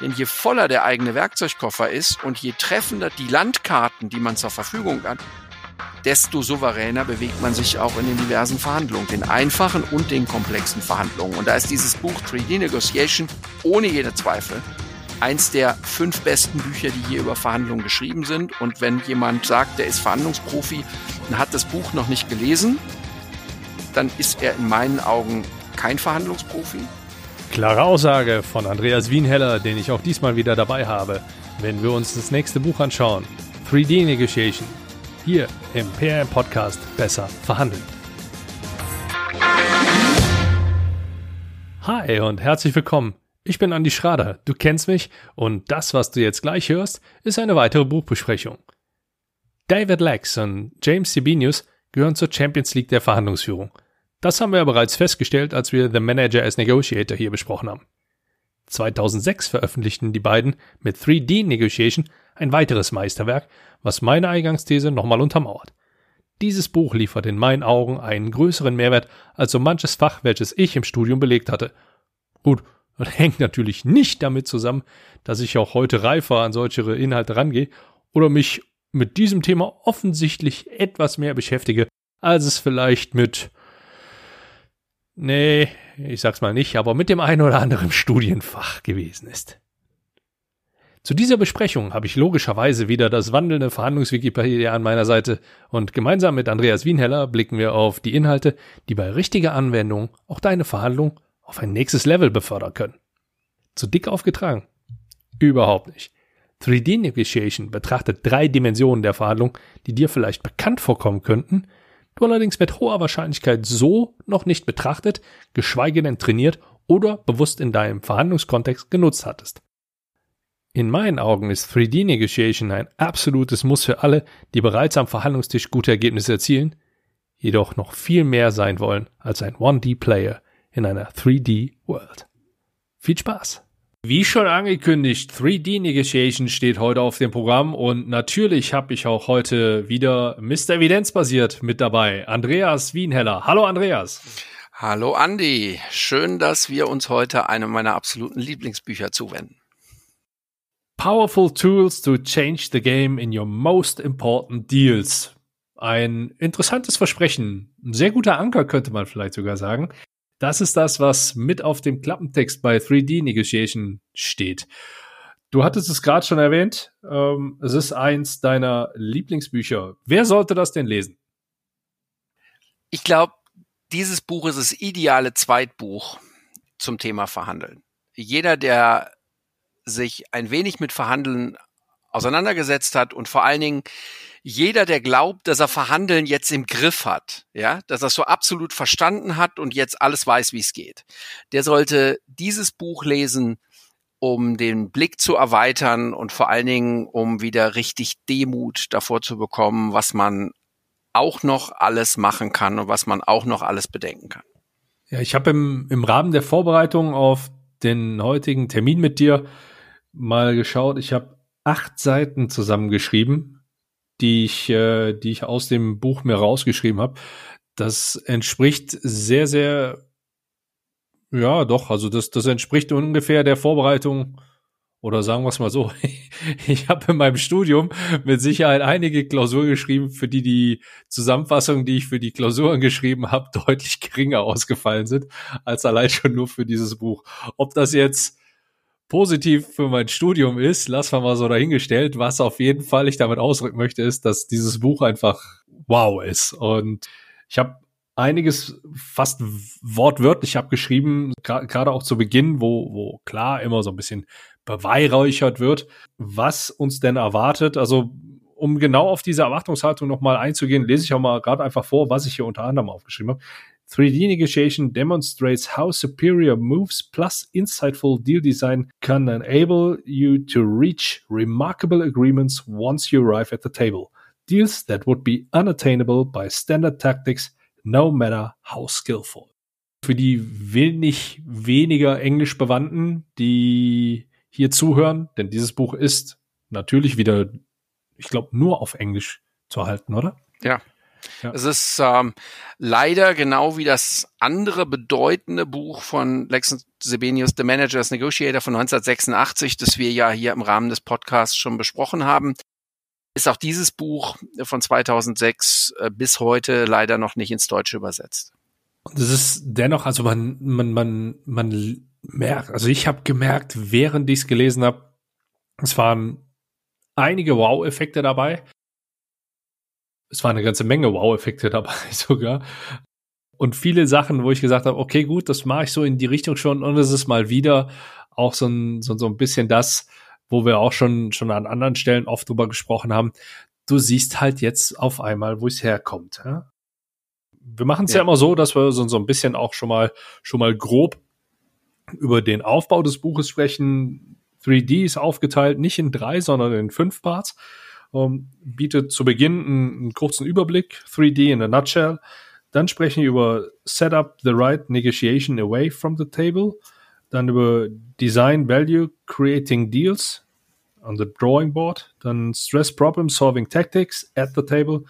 Denn je voller der eigene Werkzeugkoffer ist und je treffender die Landkarten, die man zur Verfügung hat, desto souveräner bewegt man sich auch in den diversen Verhandlungen, den einfachen und den komplexen Verhandlungen. Und da ist dieses Buch 3D Negotiation ohne jede Zweifel eins der fünf besten Bücher, die hier über Verhandlungen geschrieben sind. Und wenn jemand sagt, der ist Verhandlungsprofi und hat das Buch noch nicht gelesen, dann ist er in meinen Augen kein Verhandlungsprofi. Klare Aussage von Andreas Wienheller, den ich auch diesmal wieder dabei habe, wenn wir uns das nächste Buch anschauen. 3D Negotiation. Hier im PRM Podcast Besser verhandeln. Hi und herzlich willkommen. Ich bin Andi Schrader, du kennst mich und das, was du jetzt gleich hörst, ist eine weitere Buchbesprechung. David Lex und James Sibinius gehören zur Champions League der Verhandlungsführung. Das haben wir bereits festgestellt, als wir The Manager as Negotiator hier besprochen haben. 2006 veröffentlichten die beiden mit 3D Negotiation ein weiteres Meisterwerk, was meine Eingangsthese nochmal untermauert. Dieses Buch liefert in meinen Augen einen größeren Mehrwert als so manches Fach, welches ich im Studium belegt hatte. Gut, das hängt natürlich nicht damit zusammen, dass ich auch heute reifer an solche Inhalte rangehe oder mich mit diesem Thema offensichtlich etwas mehr beschäftige, als es vielleicht mit Nee, ich sag's mal nicht, aber mit dem einen oder anderen Studienfach gewesen ist. Zu dieser Besprechung habe ich logischerweise wieder das wandelnde Verhandlungswikipedia an meiner Seite und gemeinsam mit Andreas Wienheller blicken wir auf die Inhalte, die bei richtiger Anwendung auch deine Verhandlung auf ein nächstes Level befördern können. Zu dick aufgetragen? Überhaupt nicht. 3D Negotiation betrachtet drei Dimensionen der Verhandlung, die dir vielleicht bekannt vorkommen könnten, du allerdings mit hoher Wahrscheinlichkeit so noch nicht betrachtet, geschweige denn trainiert oder bewusst in deinem Verhandlungskontext genutzt hattest. In meinen Augen ist 3D Negotiation ein absolutes Muss für alle, die bereits am Verhandlungstisch gute Ergebnisse erzielen, jedoch noch viel mehr sein wollen als ein 1D-Player in einer 3D World. Viel Spaß! Wie schon angekündigt, 3D Negotiation steht heute auf dem Programm und natürlich habe ich auch heute wieder Mr. Evidenzbasiert mit dabei. Andreas Wienheller. Hallo Andreas. Hallo Andy. Schön, dass wir uns heute einem meiner absoluten Lieblingsbücher zuwenden. Powerful Tools to Change the Game in Your Most Important Deals. Ein interessantes Versprechen. Ein sehr guter Anker könnte man vielleicht sogar sagen. Das ist das, was mit auf dem Klappentext bei 3D Negotiation steht. Du hattest es gerade schon erwähnt. Ähm, es ist eins deiner Lieblingsbücher. Wer sollte das denn lesen? Ich glaube, dieses Buch ist das ideale Zweitbuch zum Thema Verhandeln. Jeder, der sich ein wenig mit Verhandeln auseinandergesetzt hat und vor allen Dingen jeder, der glaubt, dass er Verhandeln jetzt im Griff hat, ja, dass er es so absolut verstanden hat und jetzt alles weiß, wie es geht, der sollte dieses Buch lesen, um den Blick zu erweitern und vor allen Dingen, um wieder richtig Demut davor zu bekommen, was man auch noch alles machen kann und was man auch noch alles bedenken kann. Ja, ich habe im, im Rahmen der Vorbereitung auf den heutigen Termin mit dir mal geschaut. Ich habe acht Seiten zusammengeschrieben die ich, äh, die ich aus dem Buch mir rausgeschrieben habe. Das entspricht sehr, sehr, ja, doch, also das, das entspricht ungefähr der Vorbereitung oder sagen wir es mal so, ich habe in meinem Studium mit Sicherheit einige Klausuren geschrieben, für die die Zusammenfassungen, die ich für die Klausuren geschrieben habe, deutlich geringer ausgefallen sind, als allein schon nur für dieses Buch. Ob das jetzt positiv für mein Studium ist, lassen wir mal so dahingestellt. Was auf jeden Fall ich damit ausdrücken möchte, ist, dass dieses Buch einfach wow ist. Und ich habe einiges fast wortwörtlich abgeschrieben, gerade auch zu Beginn, wo, wo klar immer so ein bisschen beweihräuchert wird, was uns denn erwartet. Also um genau auf diese Erwartungshaltung nochmal einzugehen, lese ich auch mal gerade einfach vor, was ich hier unter anderem aufgeschrieben habe. 3D Negotiation demonstrates how superior moves plus insightful deal design can enable you to reach remarkable agreements once you arrive at the table. Deals that would be unattainable by standard tactics, no matter how skillful. Für die wenig weniger Englisch bewandten, die hier zuhören, denn dieses Buch ist natürlich wieder, ich glaube, nur auf Englisch zu halten, oder? Ja, Ja. Es ist ähm, leider genau wie das andere bedeutende Buch von Lex Sebenius, The Manager's Negotiator von 1986, das wir ja hier im Rahmen des Podcasts schon besprochen haben, ist auch dieses Buch von 2006 äh, bis heute leider noch nicht ins Deutsche übersetzt. Und es ist dennoch, also man, man, man, man merkt, also ich habe gemerkt, während ich es gelesen habe, es waren einige Wow-Effekte dabei. Es waren eine ganze Menge Wow-Effekte dabei sogar. Und viele Sachen, wo ich gesagt habe, okay, gut, das mache ich so in die Richtung schon. Und es ist mal wieder auch so ein, so, so ein bisschen das, wo wir auch schon, schon an anderen Stellen oft drüber gesprochen haben. Du siehst halt jetzt auf einmal, wo es herkommt. Ja? Wir machen es ja. ja. immer so, dass wir so, so ein bisschen auch schon mal, schon mal grob über den Aufbau des Buches sprechen. 3D ist aufgeteilt nicht in drei, sondern in fünf Parts. Um, bietet zu Beginn einen, einen kurzen Überblick, 3D in a nutshell. Dann sprechen wir über Setup the right negotiation away from the table. Dann über Design Value Creating Deals on the Drawing Board. Dann Stress Problem Solving Tactics at the Table.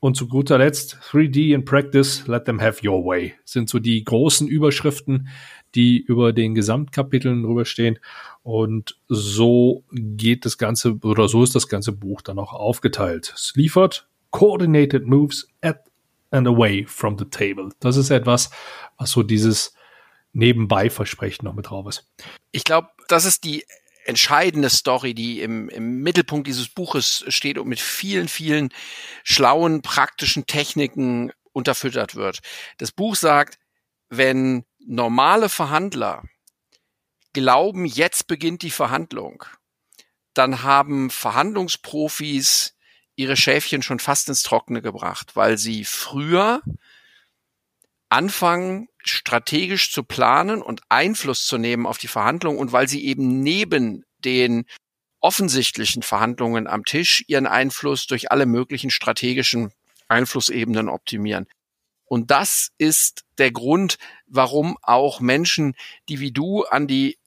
Und zu guter Letzt 3D in Practice, Let Them Have Your Way. Sind so die großen Überschriften, die über den Gesamtkapiteln drüber stehen. Und so geht das Ganze, oder so ist das ganze Buch dann auch aufgeteilt. Es liefert Coordinated Moves at and away from the table. Das ist etwas, was so dieses nebenbei Versprechen noch mit drauf ist. Ich glaube, das ist die entscheidende Story, die im, im Mittelpunkt dieses Buches steht und mit vielen, vielen schlauen, praktischen Techniken unterfüttert wird. Das Buch sagt, wenn normale Verhandler glauben, jetzt beginnt die Verhandlung, dann haben Verhandlungsprofis ihre Schäfchen schon fast ins Trockene gebracht, weil sie früher anfangen, strategisch zu planen und Einfluss zu nehmen auf die Verhandlungen und weil sie eben neben den offensichtlichen Verhandlungen am Tisch ihren Einfluss durch alle möglichen strategischen Einflussebenen optimieren. Und das ist der Grund, warum auch Menschen, die wie du an die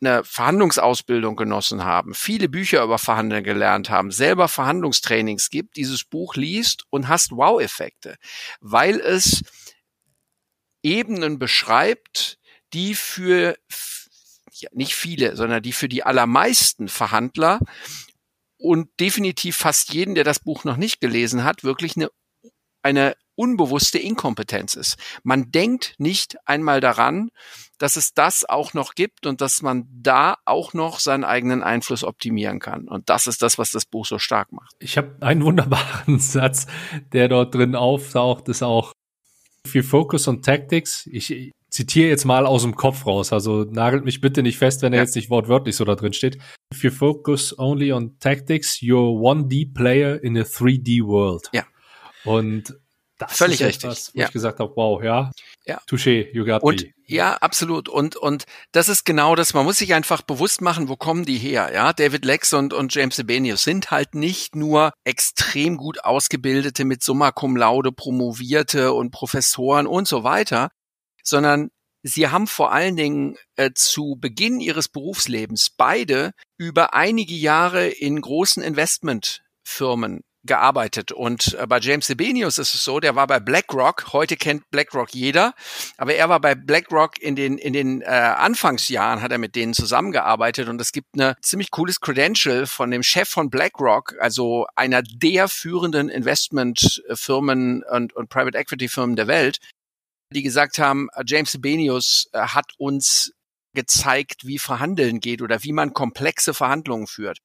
eine Verhandlungsausbildung genossen haben, viele Bücher über Verhandeln gelernt haben, selber Verhandlungstrainings gibt, dieses Buch liest und hast Wow-Effekte, weil es Ebenen beschreibt, die für ja, nicht viele, sondern die für die allermeisten Verhandler und definitiv fast jeden, der das Buch noch nicht gelesen hat, wirklich eine, eine unbewusste Inkompetenz ist. Man denkt nicht einmal daran, dass es das auch noch gibt und dass man da auch noch seinen eigenen Einfluss optimieren kann. Und das ist das, was das Buch so stark macht. Ich habe einen wunderbaren Satz, der dort drin auftaucht, ist auch viel Focus on Tactics. Ich zitiere jetzt mal aus dem Kopf raus, also nagelt mich bitte nicht fest, wenn er ja. jetzt nicht wortwörtlich so da drin steht. If you focus only on tactics, you're 1D player in a 3D world. Ja. Und das Völlig ist richtig. etwas, wo ja. ich gesagt habe, wow, ja, ja. touché, you got und, me. Ja, absolut. Und, und das ist genau das, man muss sich einfach bewusst machen, wo kommen die her, ja. David Lex und, und James Sebenius sind halt nicht nur extrem gut ausgebildete, mit Summa Cum Laude promovierte und Professoren und so weiter, sondern Sie haben vor allen Dingen äh, zu Beginn ihres Berufslebens beide über einige Jahre in großen Investmentfirmen gearbeitet. Und äh, bei James Sebenius ist es so, der war bei BlackRock, heute kennt BlackRock jeder, aber er war bei BlackRock in den, in den äh, Anfangsjahren, hat er mit denen zusammengearbeitet und es gibt eine ziemlich cooles Credential von dem Chef von BlackRock, also einer der führenden Investmentfirmen und, und Private Equity Firmen der Welt, die gesagt haben, äh, James Sebenius äh, hat uns gezeigt, wie Verhandeln geht oder wie man komplexe Verhandlungen führt.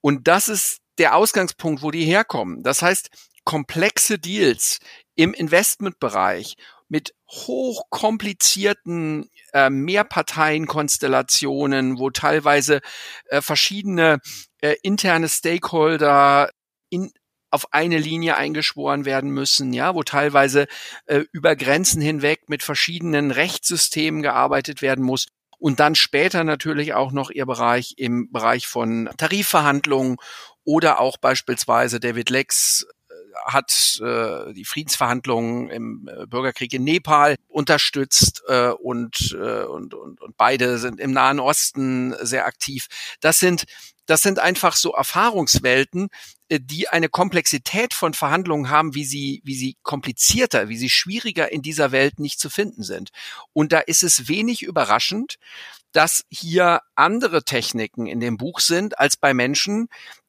Und das ist der Ausgangspunkt, wo die herkommen. Das heißt, komplexe Deals im Investmentbereich mit hochkomplizierten äh, Mehrparteienkonstellationen, wo teilweise äh, verschiedene äh, interne Stakeholder in, auf eine Linie eingeschworen werden müssen, ja, wo teilweise äh, über Grenzen hinweg mit verschiedenen Rechtssystemen gearbeitet werden muss und dann später natürlich auch noch ihr Bereich im Bereich von Tarifverhandlungen oder auch beispielsweise David Lex äh, hat äh, die Friedensverhandlungen im äh, Bürgerkrieg in Nepal unterstützt äh, und, äh, und, und, und beide sind im Nahen Osten sehr aktiv. Das sind das sind einfach so Erfahrungswelten, äh, die eine Komplexität von Verhandlungen haben, wie sie, wie sie komplizierter, wie sie schwieriger in dieser Welt nicht zu finden sind. Und da ist es wenig überraschend, dass hier andere Techniken in dem Buch sind als bei Menschen,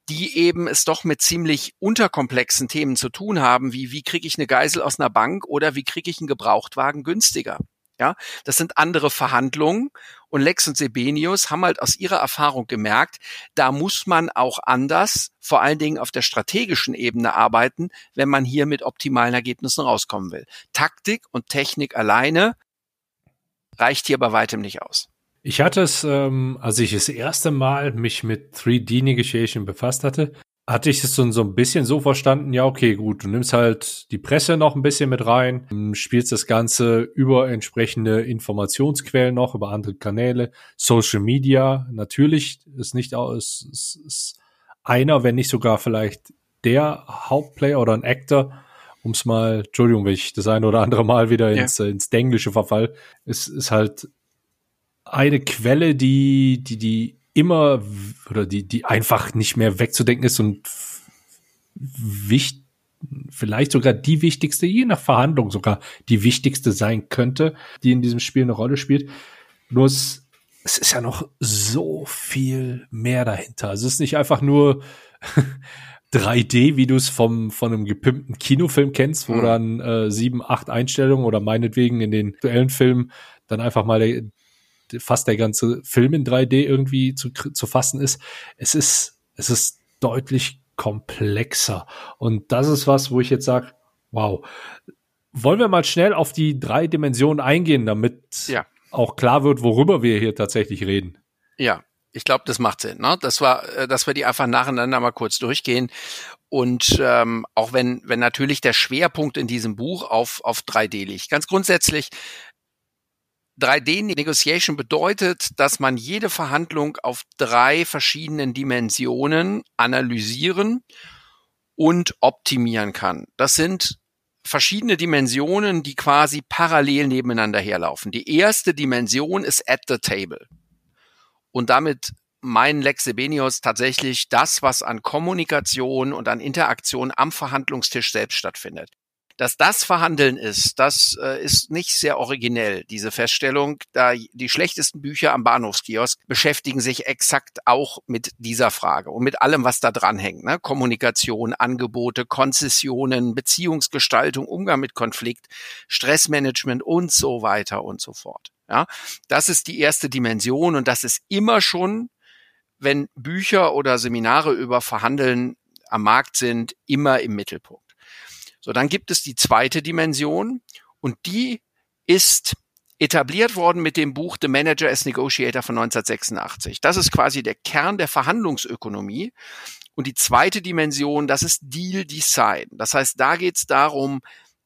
die eben es doch mit ziemlich unterkomplexen Themen zu tun haben, wie wie kriege ich eine Geisel aus einer Bank oder wie kriege ich einen Gebrauchtwagen günstiger. Ja, das sind andere Verhandlungen und Lex und Sebenius haben halt aus ihrer Erfahrung gemerkt, da muss man auch anders, vor allen Dingen auf der strategischen Ebene arbeiten, wenn man hier mit optimalen Ergebnissen rauskommen will. Taktik und Technik alleine reicht hier bei weitem nicht aus. Ich hatte es, ähm, als ich das erste Mal mich mit 3D Negotiation befasst hatte, hatte ich es so, so ein bisschen so verstanden, ja, okay, gut, du nimmst halt die Presse noch ein bisschen mit rein, spielst das Ganze über entsprechende Informationsquellen noch, über andere Kanäle, Social Media, natürlich ist nicht ist, ist, ist einer, wenn nicht sogar vielleicht der Hauptplayer oder ein Actor, um es mal, Entschuldigung, wenn ich das eine oder andere Mal wieder ins, ja. ins Denglische verfall, ist, ist halt eine Quelle, die, die, die immer oder die, die einfach nicht mehr wegzudenken ist und wichtig, vielleicht sogar die wichtigste, je nach Verhandlung sogar die wichtigste sein könnte, die in diesem Spiel eine Rolle spielt. Nur es, es ist ja noch so viel mehr dahinter. Es ist nicht einfach nur 3D, wie du es vom von einem gepimpten Kinofilm kennst, wo mhm. dann äh, sieben, acht Einstellungen oder meinetwegen in den aktuellen Filmen dann einfach mal der, fast der ganze Film in 3D irgendwie zu, zu fassen ist. Es ist, es ist deutlich komplexer. Und das ist was, wo ich jetzt sage, wow. Wollen wir mal schnell auf die drei Dimensionen eingehen, damit ja. auch klar wird, worüber wir hier tatsächlich reden? Ja, ich glaube, das macht Sinn. Ne? Das war, äh, dass wir die einfach nacheinander mal kurz durchgehen. Und ähm, auch wenn, wenn natürlich der Schwerpunkt in diesem Buch auf, auf 3D liegt. Ganz grundsätzlich 3D-Negotiation bedeutet, dass man jede Verhandlung auf drei verschiedenen Dimensionen analysieren und optimieren kann. Das sind verschiedene Dimensionen, die quasi parallel nebeneinander herlaufen. Die erste Dimension ist at the table. Und damit meinen Lexebenius tatsächlich das, was an Kommunikation und an Interaktion am Verhandlungstisch selbst stattfindet. Dass das Verhandeln ist, das äh, ist nicht sehr originell, diese Feststellung, da die schlechtesten Bücher am Bahnhofskiosk beschäftigen sich exakt auch mit dieser Frage und mit allem, was da dranhängt. Ne? Kommunikation, Angebote, Konzessionen, Beziehungsgestaltung, Umgang mit Konflikt, Stressmanagement und so weiter und so fort. Ja, das ist die erste Dimension und das ist immer schon, wenn Bücher oder Seminare über Verhandeln am Markt sind, immer im Mittelpunkt. So, dann gibt es die zweite Dimension und die ist etabliert worden mit dem Buch The Manager as Negotiator von 1986. Das ist quasi der Kern der Verhandlungsökonomie. Und die zweite Dimension, das ist Deal Design. Das heißt, da geht es darum,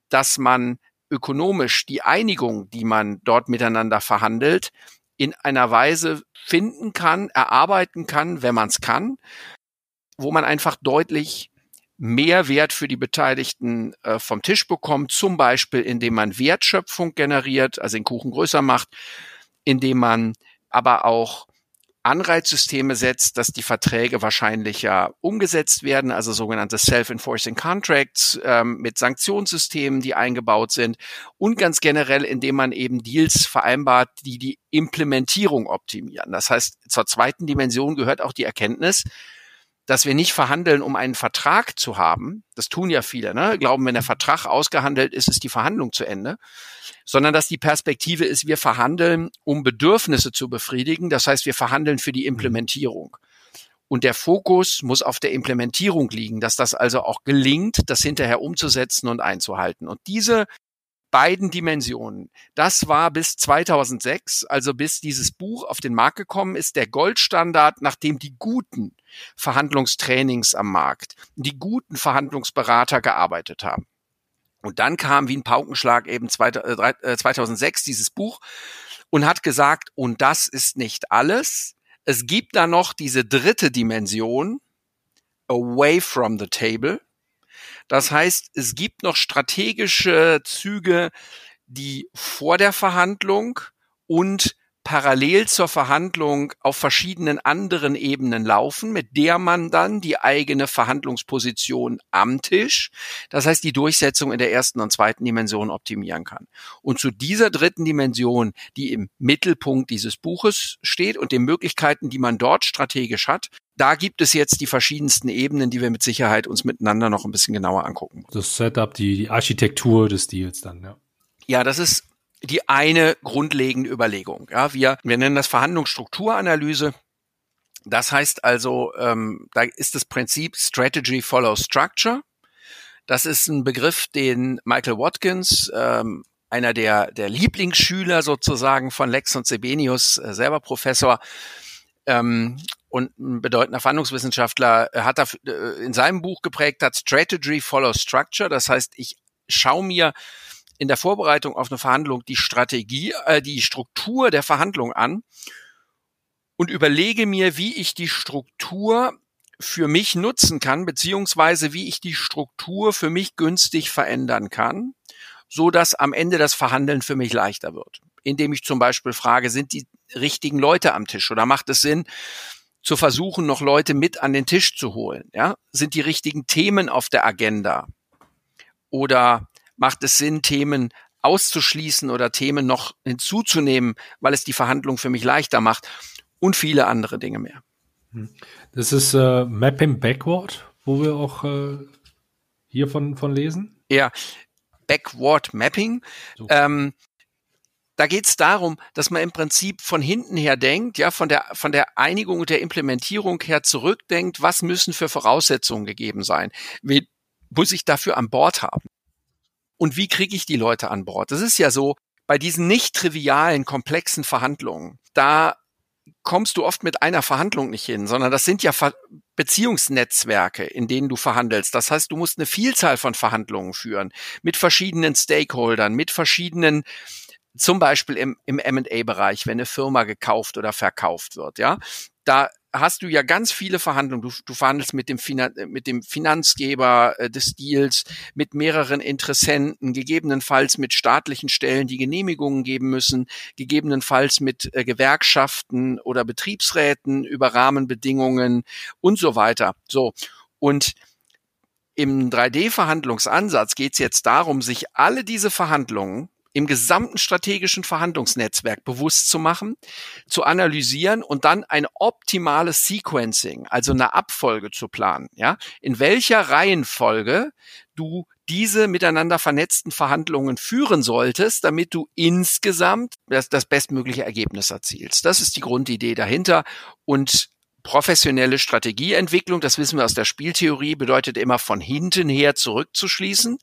dass man ökonomisch die Einigung, die man dort miteinander verhandelt, in einer Weise finden kann, erarbeiten kann, wenn man es kann, wo man einfach deutlich mehr Wert für die Beteiligten äh, vom Tisch bekommt, zum Beispiel indem man Wertschöpfung generiert, also den Kuchen größer macht, indem man aber auch Anreizsysteme setzt, dass die Verträge wahrscheinlicher umgesetzt werden, also sogenannte Self-Enforcing Contracts ähm, mit Sanktionssystemen, die eingebaut sind und ganz generell, indem man eben Deals vereinbart, die die Implementierung optimieren. Das heißt, zur zweiten Dimension gehört auch die Erkenntnis, dass wir nicht verhandeln, um einen Vertrag zu haben. Das tun ja viele, ne? Glauben, wenn der Vertrag ausgehandelt ist, ist die Verhandlung zu Ende. Sondern dass die Perspektive ist, wir verhandeln, um Bedürfnisse zu befriedigen. Das heißt, wir verhandeln für die Implementierung. Und der Fokus muss auf der Implementierung liegen, dass das also auch gelingt, das hinterher umzusetzen und einzuhalten. Und diese beiden Dimensionen. Das war bis 2006, also bis dieses Buch auf den Markt gekommen ist, der Goldstandard, nachdem die guten Verhandlungstrainings am Markt, die guten Verhandlungsberater gearbeitet haben. Und dann kam wie ein Paukenschlag eben 2006 äh, dieses Buch und hat gesagt, und das ist nicht alles. Es gibt da noch diese dritte Dimension, away from the table. Das heißt, es gibt noch strategische Züge, die vor der Verhandlung und parallel zur Verhandlung auf verschiedenen anderen Ebenen laufen, mit der man dann die eigene Verhandlungsposition am Tisch, das heißt die Durchsetzung in der ersten und zweiten Dimension optimieren kann. Und zu dieser dritten Dimension, die im Mittelpunkt dieses Buches steht und den Möglichkeiten, die man dort strategisch hat, da gibt es jetzt die verschiedensten Ebenen, die wir mit Sicherheit uns miteinander noch ein bisschen genauer angucken. Das Setup, die, die Architektur des Deals dann, ja. Ja, das ist die eine grundlegende Überlegung. Ja, wir, wir nennen das Verhandlungsstrukturanalyse. Das heißt also, ähm, da ist das Prinzip Strategy follows Structure. Das ist ein Begriff, den Michael Watkins, ähm, einer der, der Lieblingsschüler sozusagen von Lex und Sebenius, äh, selber Professor ähm, und ein bedeutender Verhandlungswissenschaftler, äh, hat da äh, in seinem Buch geprägt hat, Strategy follows Structure. Das heißt, ich schaue mir in der Vorbereitung auf eine Verhandlung die Strategie, äh, die Struktur der Verhandlung an und überlege mir, wie ich die Struktur für mich nutzen kann, beziehungsweise wie ich die Struktur für mich günstig verändern kann, so dass am Ende das Verhandeln für mich leichter wird. Indem ich zum Beispiel frage, sind die richtigen Leute am Tisch oder macht es Sinn, zu versuchen, noch Leute mit an den Tisch zu holen? Ja? Sind die richtigen Themen auf der Agenda? Oder macht es Sinn, Themen auszuschließen oder Themen noch hinzuzunehmen, weil es die Verhandlung für mich leichter macht und viele andere Dinge mehr. Hm. Das ist äh, Mapping Backward, wo wir auch äh, hier von, von lesen. Ja, Backward Mapping. Ähm, da geht es darum, dass man im Prinzip von hinten her denkt, ja, von der, von der Einigung und der Implementierung her zurückdenkt, was müssen für Voraussetzungen gegeben sein? Wie muss ich dafür an Bord haben? und wie kriege ich die Leute an Bord? Das ist ja so, bei diesen nicht trivialen, komplexen Verhandlungen, da kommst du oft mit einer Verhandlung nicht hin, sondern das sind ja Ver Beziehungsnetzwerke, in denen du verhandelst. Das heißt, du musst eine Vielzahl von Verhandlungen führen mit verschiedenen Stakeholdern, mit verschiedenen zum Beispiel im, im M&A-Bereich, wenn eine Firma gekauft oder verkauft wird, ja, da hast du ja ganz viele Verhandlungen. Du, du verhandelst mit dem, Finan mit dem Finanzgeber äh, des Deals, mit mehreren Interessenten, gegebenenfalls mit staatlichen Stellen, die Genehmigungen geben müssen, gegebenenfalls mit äh, Gewerkschaften oder Betriebsräten über Rahmenbedingungen und so weiter. So. Und im 3D-Verhandlungsansatz geht es jetzt darum, sich alle diese Verhandlungen im gesamten strategischen Verhandlungsnetzwerk bewusst zu machen, zu analysieren und dann ein optimales Sequencing, also eine Abfolge zu planen, ja, in welcher Reihenfolge du diese miteinander vernetzten Verhandlungen führen solltest, damit du insgesamt das, das bestmögliche Ergebnis erzielst. Das ist die Grundidee dahinter und professionelle Strategieentwicklung, das wissen wir aus der Spieltheorie, bedeutet immer von hinten her zurückzuschließen.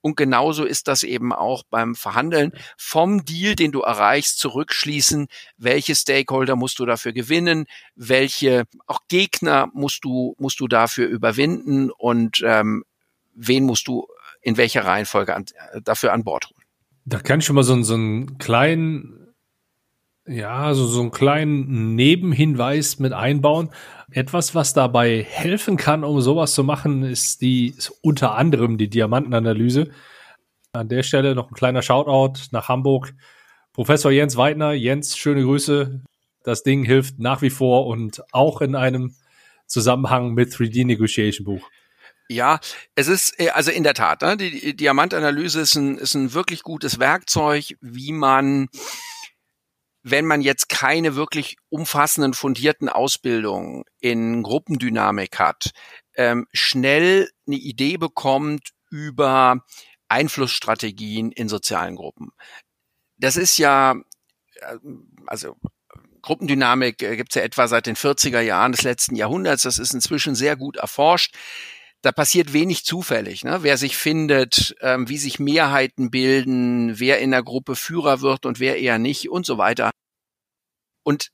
Und genauso ist das eben auch beim Verhandeln vom Deal, den du erreichst, zurückschließen. Welche Stakeholder musst du dafür gewinnen? Welche auch Gegner musst du musst du dafür überwinden? Und ähm, wen musst du in welcher Reihenfolge an, dafür an Bord holen? Da kann ich schon mal so, so einen kleinen ja, so, so einen kleinen Nebenhinweis mit einbauen. Etwas, was dabei helfen kann, um sowas zu machen, ist die, ist unter anderem die Diamantenanalyse. An der Stelle noch ein kleiner Shoutout nach Hamburg. Professor Jens Weidner. Jens, schöne Grüße. Das Ding hilft nach wie vor und auch in einem Zusammenhang mit 3D Negotiation Buch. Ja, es ist äh, also in der Tat, ne, die Diamantanalyse ist ein, ist ein wirklich gutes Werkzeug, wie man wenn man jetzt keine wirklich umfassenden, fundierten Ausbildungen in Gruppendynamik hat, ähm, schnell eine Idee bekommt über Einflussstrategien in sozialen Gruppen. Das ist ja, äh, also Gruppendynamik äh, gibt es ja etwa seit den 40er Jahren des letzten Jahrhunderts. Das ist inzwischen sehr gut erforscht da passiert wenig zufällig. Ne? Wer sich findet, ähm, wie sich Mehrheiten bilden, wer in der Gruppe Führer wird und wer eher nicht und so weiter. Und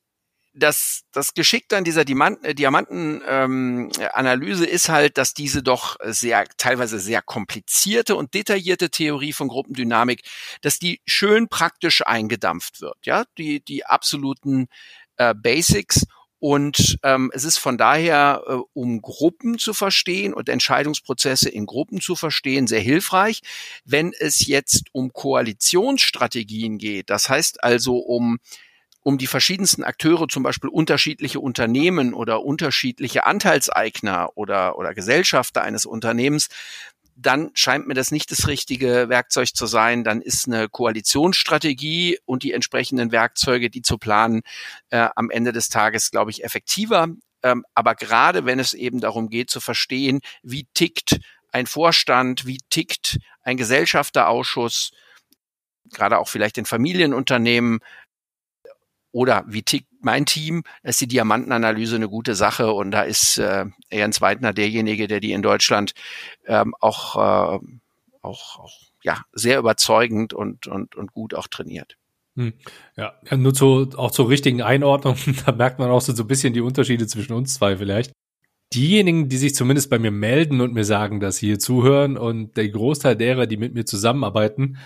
das, das Geschickte an dieser Diamanten-Analyse ähm, ist halt, dass diese doch sehr, teilweise sehr komplizierte und detaillierte Theorie von Gruppendynamik, dass die schön praktisch eingedampft wird. Ja, die, die absoluten äh, Basics und ähm, es ist von daher, äh, um Gruppen zu verstehen und Entscheidungsprozesse in Gruppen zu verstehen, sehr hilfreich. Wenn es jetzt um Koalitionsstrategien geht, das heißt also um um die verschiedensten Akteure, zum Beispiel unterschiedliche Unternehmen oder unterschiedliche Anteilseigner oder, oder Gesellschafter eines Unternehmens, dann scheint mir das nicht das richtige Werkzeug zu sein. Dann ist eine Koalitionsstrategie und die entsprechenden Werkzeuge, die zu planen, äh, am Ende des Tages, glaube ich, effektiver. Ähm, aber gerade wenn es eben darum geht zu verstehen, wie tickt ein Vorstand, wie tickt ein Gesellschafterausschuss, gerade auch vielleicht in Familienunternehmen, oder wie tickt mein Team, ist die Diamantenanalyse eine gute Sache und da ist äh, Jens Weidner derjenige, der die in Deutschland ähm, auch, äh, auch, auch ja, sehr überzeugend und, und, und gut auch trainiert. Hm. Ja, nur zu, auch zur richtigen Einordnung, da merkt man auch so, so ein bisschen die Unterschiede zwischen uns zwei vielleicht. Diejenigen, die sich zumindest bei mir melden und mir sagen, dass sie hier zuhören und der Großteil derer, die mit mir zusammenarbeiten,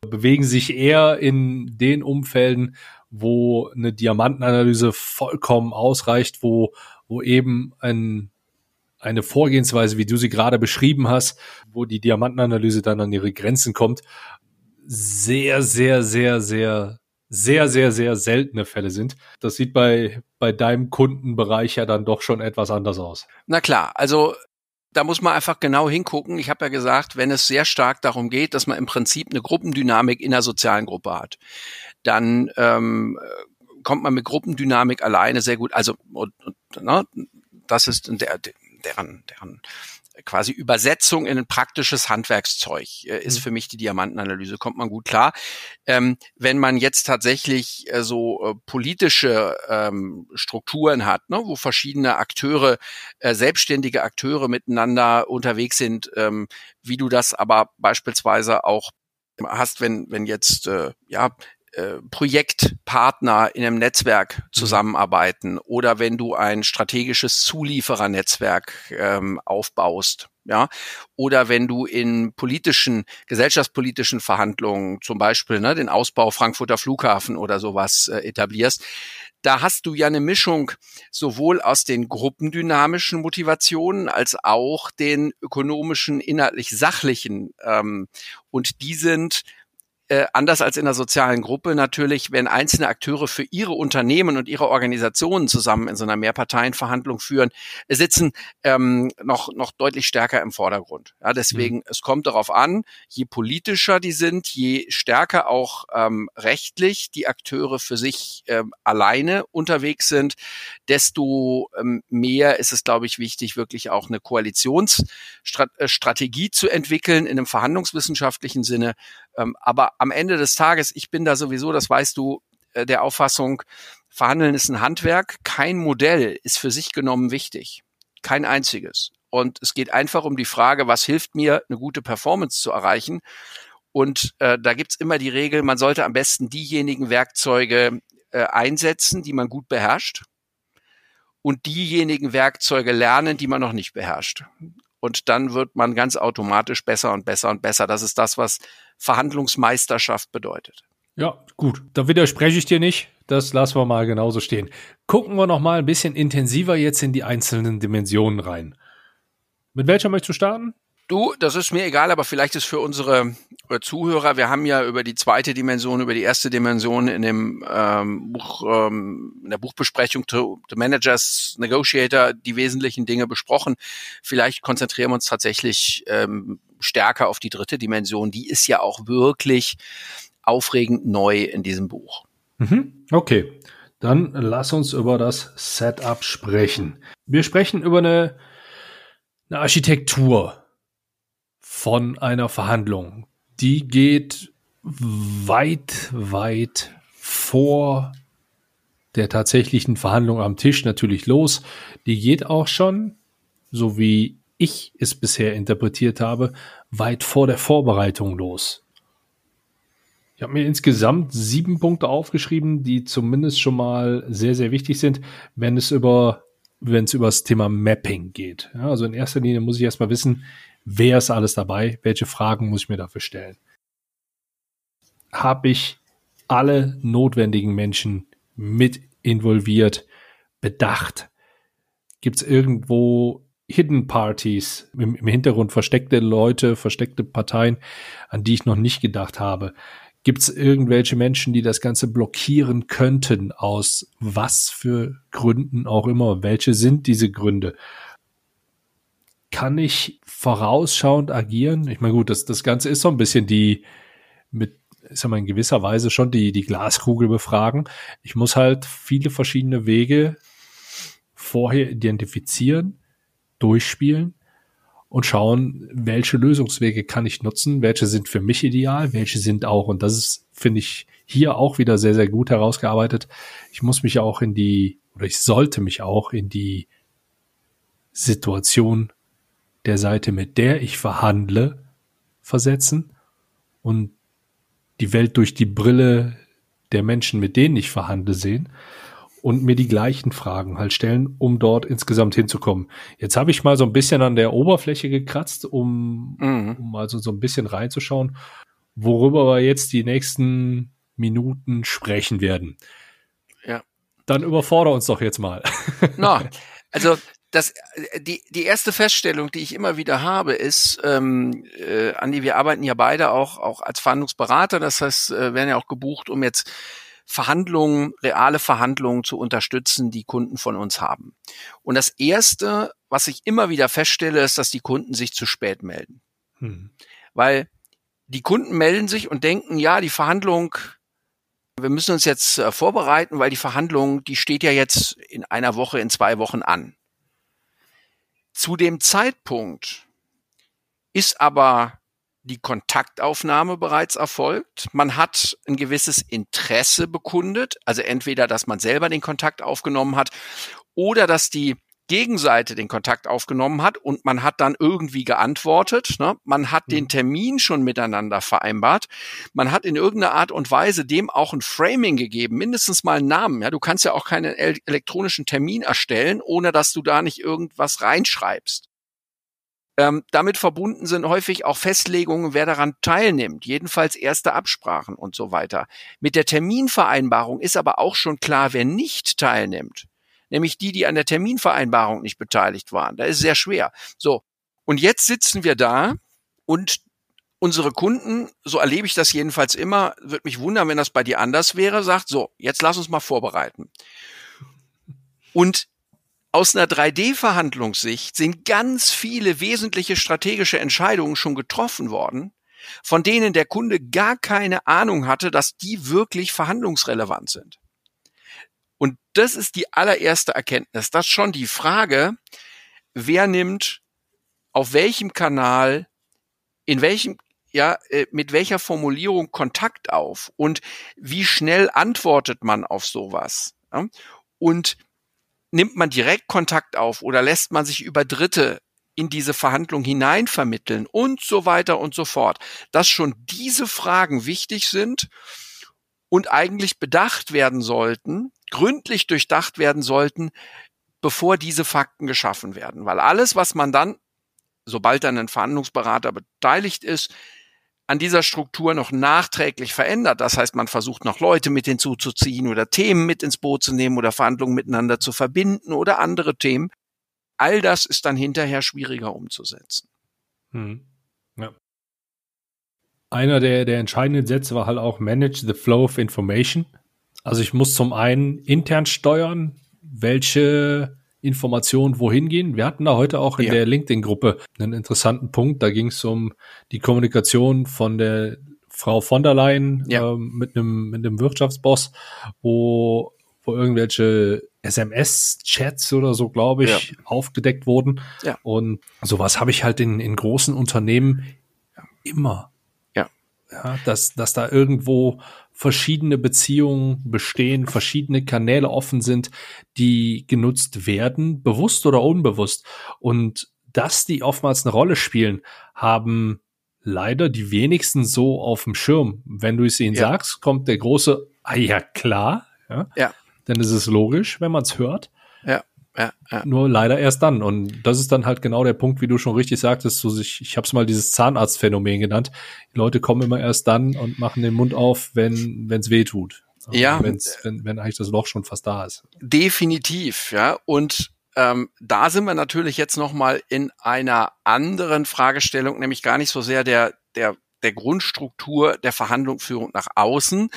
bewegen sich eher in den Umfelden, wo eine Diamantenanalyse vollkommen ausreicht, wo, wo eben ein, eine Vorgehensweise, wie du sie gerade beschrieben hast, wo die Diamantenanalyse dann an ihre Grenzen kommt, sehr, sehr, sehr, sehr, sehr, sehr, sehr seltene Fälle sind. Das sieht bei, bei deinem Kundenbereich ja dann doch schon etwas anders aus. Na klar, also da muss man einfach genau hingucken. Ich habe ja gesagt, wenn es sehr stark darum geht, dass man im Prinzip eine Gruppendynamik in der sozialen Gruppe hat, dann ähm, kommt man mit Gruppendynamik alleine sehr gut. Also und, und, ne, das ist der, deren, deren quasi Übersetzung in ein praktisches Handwerkszeug äh, ist mhm. für mich die Diamantenanalyse, kommt man gut klar. Ähm, wenn man jetzt tatsächlich äh, so äh, politische ähm, Strukturen hat, ne, wo verschiedene Akteure, äh, selbstständige Akteure miteinander unterwegs sind, ähm, wie du das aber beispielsweise auch hast, wenn, wenn jetzt äh, ja äh, Projektpartner in einem Netzwerk mhm. zusammenarbeiten oder wenn du ein strategisches Zulieferernetzwerk ähm, aufbaust, ja, oder wenn du in politischen, gesellschaftspolitischen Verhandlungen zum Beispiel ne, den Ausbau Frankfurter Flughafen oder sowas äh, etablierst, da hast du ja eine Mischung sowohl aus den gruppendynamischen Motivationen als auch den ökonomischen, inhaltlich sachlichen. Ähm, und die sind äh, anders als in der sozialen Gruppe natürlich, wenn einzelne Akteure für ihre Unternehmen und ihre Organisationen zusammen in so einer Mehrparteienverhandlung führen, sitzen ähm, noch, noch deutlich stärker im Vordergrund. Ja, deswegen, mhm. es kommt darauf an, je politischer die sind, je stärker auch ähm, rechtlich die Akteure für sich ähm, alleine unterwegs sind, desto ähm, mehr ist es, glaube ich, wichtig, wirklich auch eine Koalitionsstrategie zu entwickeln in einem verhandlungswissenschaftlichen Sinne, aber am Ende des Tages, ich bin da sowieso, das weißt du, äh, der Auffassung, Verhandeln ist ein Handwerk. Kein Modell ist für sich genommen wichtig. Kein einziges. Und es geht einfach um die Frage, was hilft mir, eine gute Performance zu erreichen. Und äh, da gibt's immer die Regel, man sollte am besten diejenigen Werkzeuge äh, einsetzen, die man gut beherrscht und diejenigen Werkzeuge lernen, die man noch nicht beherrscht. Und dann wird man ganz automatisch besser und besser und besser. Das ist das, was Verhandlungsmeisterschaft bedeutet. Ja, gut. Da widerspreche ich dir nicht. Das lassen wir mal genauso stehen. Gucken wir noch mal ein bisschen intensiver jetzt in die einzelnen Dimensionen rein. Mit welcher möchtest du starten? Du, das ist mir egal, aber vielleicht ist für unsere Zuhörer, wir haben ja über die zweite Dimension, über die erste Dimension in dem ähm, Buch, ähm, in der Buchbesprechung The Managers Negotiator die wesentlichen Dinge besprochen. Vielleicht konzentrieren wir uns tatsächlich ähm, stärker auf die dritte Dimension. Die ist ja auch wirklich aufregend neu in diesem Buch. Mhm. Okay, dann lass uns über das Setup sprechen. Wir sprechen über eine, eine Architektur von einer Verhandlung. Die geht weit, weit vor der tatsächlichen Verhandlung am Tisch natürlich los. Die geht auch schon, so wie ich es bisher interpretiert habe, weit vor der Vorbereitung los. Ich habe mir insgesamt sieben Punkte aufgeschrieben, die zumindest schon mal sehr, sehr wichtig sind, wenn es über wenn es über das Thema Mapping geht. Ja, also in erster Linie muss ich erstmal wissen, wer ist alles dabei, welche Fragen muss ich mir dafür stellen. Habe ich alle notwendigen Menschen mit involviert, bedacht? Gibt es irgendwo Hidden Parties, im, im Hintergrund versteckte Leute, versteckte Parteien, an die ich noch nicht gedacht habe. Gibt es irgendwelche Menschen, die das Ganze blockieren könnten, aus was für Gründen auch immer? Welche sind diese Gründe? Kann ich vorausschauend agieren? Ich meine, gut, das, das Ganze ist so ein bisschen die mit, ist ja mal in gewisser Weise schon die, die Glaskugel befragen. Ich muss halt viele verschiedene Wege vorher identifizieren, durchspielen und schauen, welche Lösungswege kann ich nutzen, welche sind für mich ideal, welche sind auch, und das ist, finde ich, hier auch wieder sehr, sehr gut herausgearbeitet. Ich muss mich auch in die, oder ich sollte mich auch in die Situation der Seite, mit der ich verhandle, versetzen und die Welt durch die Brille der Menschen, mit denen ich verhandle, sehen und mir die gleichen Fragen halt stellen, um dort insgesamt hinzukommen. Jetzt habe ich mal so ein bisschen an der Oberfläche gekratzt, um, mhm. um also so ein bisschen reinzuschauen, worüber wir jetzt die nächsten Minuten sprechen werden. Ja. Dann überfordere uns doch jetzt mal. Na, also das, die, die erste Feststellung, die ich immer wieder habe, ist, ähm, äh, Andi, wir arbeiten ja beide auch, auch als Verhandlungsberater, das heißt, äh, werden ja auch gebucht, um jetzt Verhandlungen, reale Verhandlungen zu unterstützen, die Kunden von uns haben. Und das Erste, was ich immer wieder feststelle, ist, dass die Kunden sich zu spät melden. Hm. Weil die Kunden melden sich und denken, ja, die Verhandlung, wir müssen uns jetzt äh, vorbereiten, weil die Verhandlung, die steht ja jetzt in einer Woche, in zwei Wochen an. Zu dem Zeitpunkt ist aber die Kontaktaufnahme bereits erfolgt. Man hat ein gewisses Interesse bekundet, also entweder, dass man selber den Kontakt aufgenommen hat oder dass die Gegenseite den Kontakt aufgenommen hat und man hat dann irgendwie geantwortet. Ne? Man hat den mhm. Termin schon miteinander vereinbart. Man hat in irgendeiner Art und Weise dem auch ein Framing gegeben, mindestens mal einen Namen. Ja, du kannst ja auch keinen elektronischen Termin erstellen, ohne dass du da nicht irgendwas reinschreibst. Ähm, damit verbunden sind häufig auch Festlegungen, wer daran teilnimmt, jedenfalls erste Absprachen und so weiter. Mit der Terminvereinbarung ist aber auch schon klar, wer nicht teilnimmt, nämlich die, die an der Terminvereinbarung nicht beteiligt waren. Da ist sehr schwer. So, und jetzt sitzen wir da und unsere Kunden, so erlebe ich das jedenfalls immer, würde mich wundern, wenn das bei dir anders wäre, sagt, so, jetzt lass uns mal vorbereiten. Und aus einer 3D-Verhandlungssicht sind ganz viele wesentliche strategische Entscheidungen schon getroffen worden, von denen der Kunde gar keine Ahnung hatte, dass die wirklich verhandlungsrelevant sind. Und das ist die allererste Erkenntnis, dass schon die Frage, wer nimmt auf welchem Kanal, in welchem ja, äh, mit welcher Formulierung Kontakt auf und wie schnell antwortet man auf sowas. Ja? Und nimmt man direkt Kontakt auf oder lässt man sich über Dritte in diese Verhandlung hinein vermitteln und so weiter und so fort, dass schon diese Fragen wichtig sind und eigentlich bedacht werden sollten, gründlich durchdacht werden sollten, bevor diese Fakten geschaffen werden. Weil alles, was man dann, sobald dann ein Verhandlungsberater beteiligt ist, an dieser Struktur noch nachträglich verändert. Das heißt, man versucht noch Leute mit hinzuzuziehen oder Themen mit ins Boot zu nehmen oder Verhandlungen miteinander zu verbinden oder andere Themen. All das ist dann hinterher schwieriger umzusetzen. Hm. Ja. Einer der, der entscheidenden Sätze war halt auch Manage the Flow of Information. Also ich muss zum einen intern steuern, welche Informationen wohin gehen. Wir hatten da heute auch in ja. der LinkedIn-Gruppe einen interessanten Punkt. Da ging es um die Kommunikation von der Frau von der Leyen ja. ähm, mit einem mit einem Wirtschaftsboss, wo wo irgendwelche SMS-Chats oder so, glaube ich, ja. aufgedeckt wurden. Ja. Und sowas habe ich halt in, in großen Unternehmen immer. Ja. Ja, dass, dass da irgendwo verschiedene Beziehungen bestehen, verschiedene Kanäle offen sind, die genutzt werden, bewusst oder unbewusst. Und dass die oftmals eine Rolle spielen, haben leider die wenigsten so auf dem Schirm. Wenn du es ihnen ja. sagst, kommt der große, ah ja, klar, ja. ja. Dann ist es logisch, wenn man es hört. Ja. Nur leider erst dann. Und das ist dann halt genau der Punkt, wie du schon richtig sagtest. So sich, ich habe es mal dieses Zahnarztphänomen genannt. Die Leute kommen immer erst dann und machen den Mund auf, wenn es weh tut. Ja. Wenn's, wenn, wenn eigentlich das Loch schon fast da ist. Definitiv, ja. Und ähm, da sind wir natürlich jetzt noch mal in einer anderen Fragestellung, nämlich gar nicht so sehr der der der Grundstruktur der Verhandlungsführung nach außen,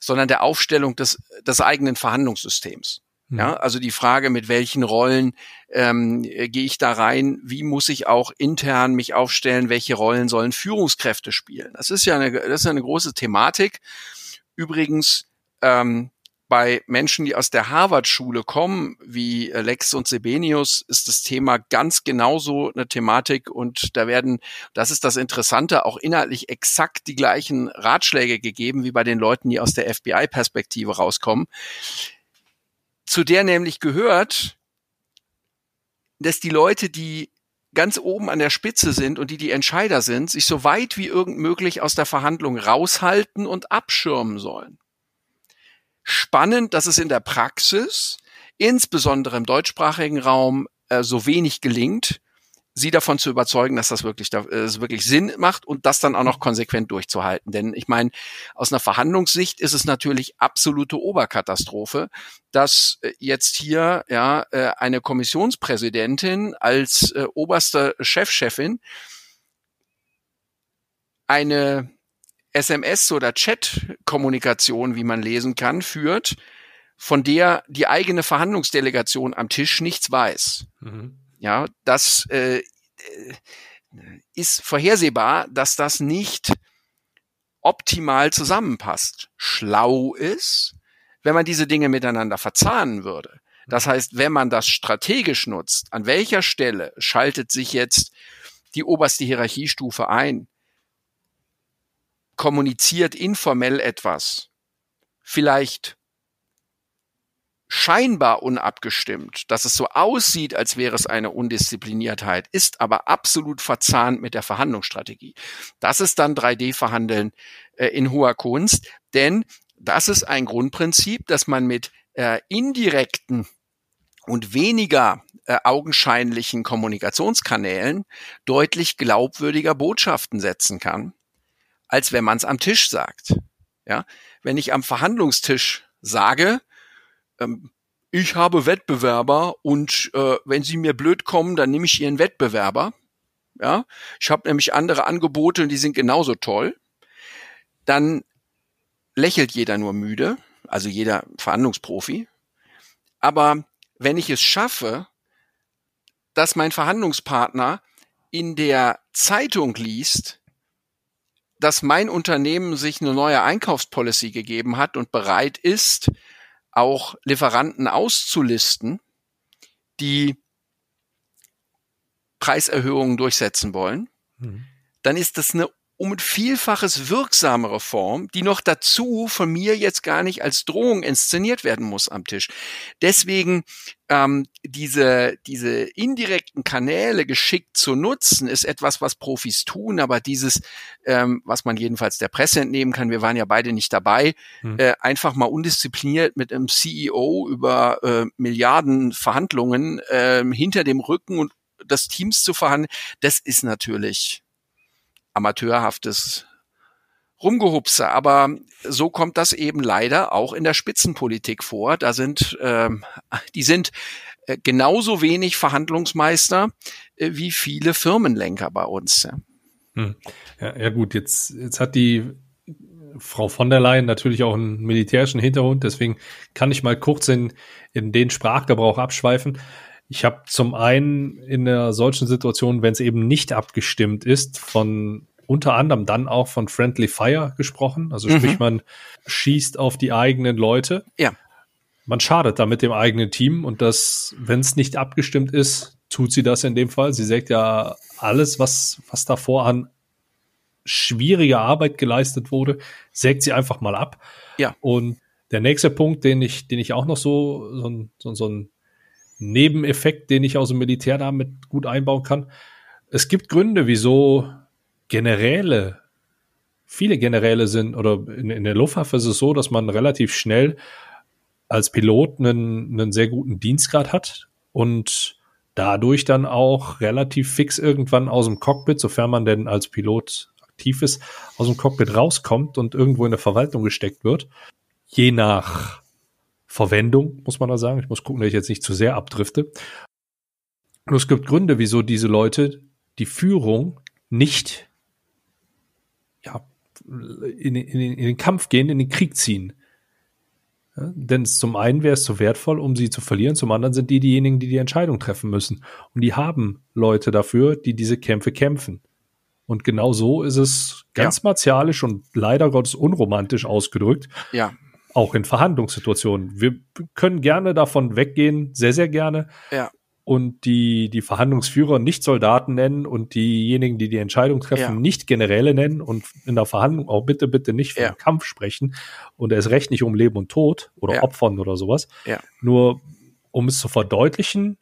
sondern der Aufstellung des, des eigenen Verhandlungssystems. Mhm. Ja, also die Frage, mit welchen Rollen ähm, gehe ich da rein, wie muss ich auch intern mich aufstellen, welche Rollen sollen Führungskräfte spielen. Das ist ja eine, das ist eine große Thematik. Übrigens ähm, bei Menschen, die aus der Harvard-Schule kommen, wie Lex und Sebenius, ist das Thema ganz genauso eine Thematik und da werden, das ist das Interessante, auch inhaltlich exakt die gleichen Ratschläge gegeben wie bei den Leuten, die aus der FBI-Perspektive rauskommen. Zu der nämlich gehört, dass die Leute, die ganz oben an der Spitze sind und die die Entscheider sind, sich so weit wie irgend möglich aus der Verhandlung raushalten und abschirmen sollen. Spannend, dass es in der Praxis, insbesondere im deutschsprachigen Raum, äh, so wenig gelingt, sie davon zu überzeugen, dass das wirklich, dass es wirklich Sinn macht und das dann auch noch konsequent durchzuhalten. Denn ich meine, aus einer Verhandlungssicht ist es natürlich absolute Oberkatastrophe, dass äh, jetzt hier ja äh, eine Kommissionspräsidentin als äh, oberste Chefchefin eine SMS oder Chat-Kommunikation, wie man lesen kann, führt, von der die eigene Verhandlungsdelegation am Tisch nichts weiß. Mhm. Ja, das äh, ist vorhersehbar, dass das nicht optimal zusammenpasst. Schlau ist, wenn man diese Dinge miteinander verzahnen würde. Das heißt, wenn man das strategisch nutzt, an welcher Stelle schaltet sich jetzt die oberste Hierarchiestufe ein? kommuniziert informell etwas, vielleicht scheinbar unabgestimmt, dass es so aussieht, als wäre es eine Undiszipliniertheit, ist aber absolut verzahnt mit der Verhandlungsstrategie. Das ist dann 3D-Verhandeln äh, in hoher Kunst, denn das ist ein Grundprinzip, dass man mit äh, indirekten und weniger äh, augenscheinlichen Kommunikationskanälen deutlich glaubwürdiger Botschaften setzen kann als wenn man es am Tisch sagt. Ja, wenn ich am Verhandlungstisch sage, ähm, ich habe Wettbewerber und äh, wenn sie mir blöd kommen, dann nehme ich ihren Wettbewerber. Ja, ich habe nämlich andere Angebote und die sind genauso toll. Dann lächelt jeder nur müde, also jeder Verhandlungsprofi. Aber wenn ich es schaffe, dass mein Verhandlungspartner in der Zeitung liest, dass mein Unternehmen sich eine neue Einkaufspolicy gegeben hat und bereit ist, auch Lieferanten auszulisten, die Preiserhöhungen durchsetzen wollen, mhm. dann ist das eine um ein Vielfaches wirksamere Form, die noch dazu von mir jetzt gar nicht als Drohung inszeniert werden muss am Tisch. Deswegen ähm, diese, diese indirekten Kanäle geschickt zu nutzen, ist etwas, was Profis tun, aber dieses, ähm, was man jedenfalls der Presse entnehmen kann, wir waren ja beide nicht dabei, hm. äh, einfach mal undiszipliniert mit einem CEO über äh, Milliarden Verhandlungen äh, hinter dem Rücken und des Teams zu verhandeln, das ist natürlich amateurhaftes Rumgehupse. Aber so kommt das eben leider auch in der Spitzenpolitik vor. Da sind, äh, die sind äh, genauso wenig Verhandlungsmeister äh, wie viele Firmenlenker bei uns. Hm. Ja, ja gut, jetzt, jetzt hat die Frau von der Leyen natürlich auch einen militärischen Hintergrund, deswegen kann ich mal kurz in, in den Sprachgebrauch abschweifen. Ich habe zum einen in einer solchen Situation, wenn es eben nicht abgestimmt ist, von unter anderem dann auch von Friendly Fire gesprochen. Also sprich, mhm. man schießt auf die eigenen Leute. Ja. Man schadet damit dem eigenen Team und das, wenn es nicht abgestimmt ist, tut sie das in dem Fall. Sie sagt ja alles, was, was davor an schwieriger Arbeit geleistet wurde, sägt sie einfach mal ab. Ja. Und der nächste Punkt, den ich, den ich auch noch so, so, so, so ein Nebeneffekt, den ich aus dem Militär damit gut einbauen kann. Es gibt Gründe, wieso Generäle, viele Generäle sind, oder in, in der Luftwaffe ist es so, dass man relativ schnell als Pilot einen, einen sehr guten Dienstgrad hat und dadurch dann auch relativ fix irgendwann aus dem Cockpit, sofern man denn als Pilot aktiv ist, aus dem Cockpit rauskommt und irgendwo in der Verwaltung gesteckt wird. Je nach Verwendung, muss man da sagen. Ich muss gucken, dass ich jetzt nicht zu sehr abdrifte. Und es gibt Gründe, wieso diese Leute die Führung nicht in, in, in den Kampf gehen, in den Krieg ziehen. Ja, denn zum einen wäre es so wertvoll, um sie zu verlieren, zum anderen sind die diejenigen, die die Entscheidung treffen müssen. Und die haben Leute dafür, die diese Kämpfe kämpfen. Und genau so ist es ganz ja. martialisch und leider Gottes unromantisch ausgedrückt. Ja. Auch in Verhandlungssituationen. Wir können gerne davon weggehen, sehr, sehr gerne. Ja und die, die Verhandlungsführer nicht Soldaten nennen und diejenigen, die die Entscheidung treffen, ja. nicht Generäle nennen und in der Verhandlung auch bitte, bitte nicht vom ja. Kampf sprechen und es recht nicht um Leben und Tod oder ja. Opfern oder sowas. Ja. Nur um es zu verdeutlichen,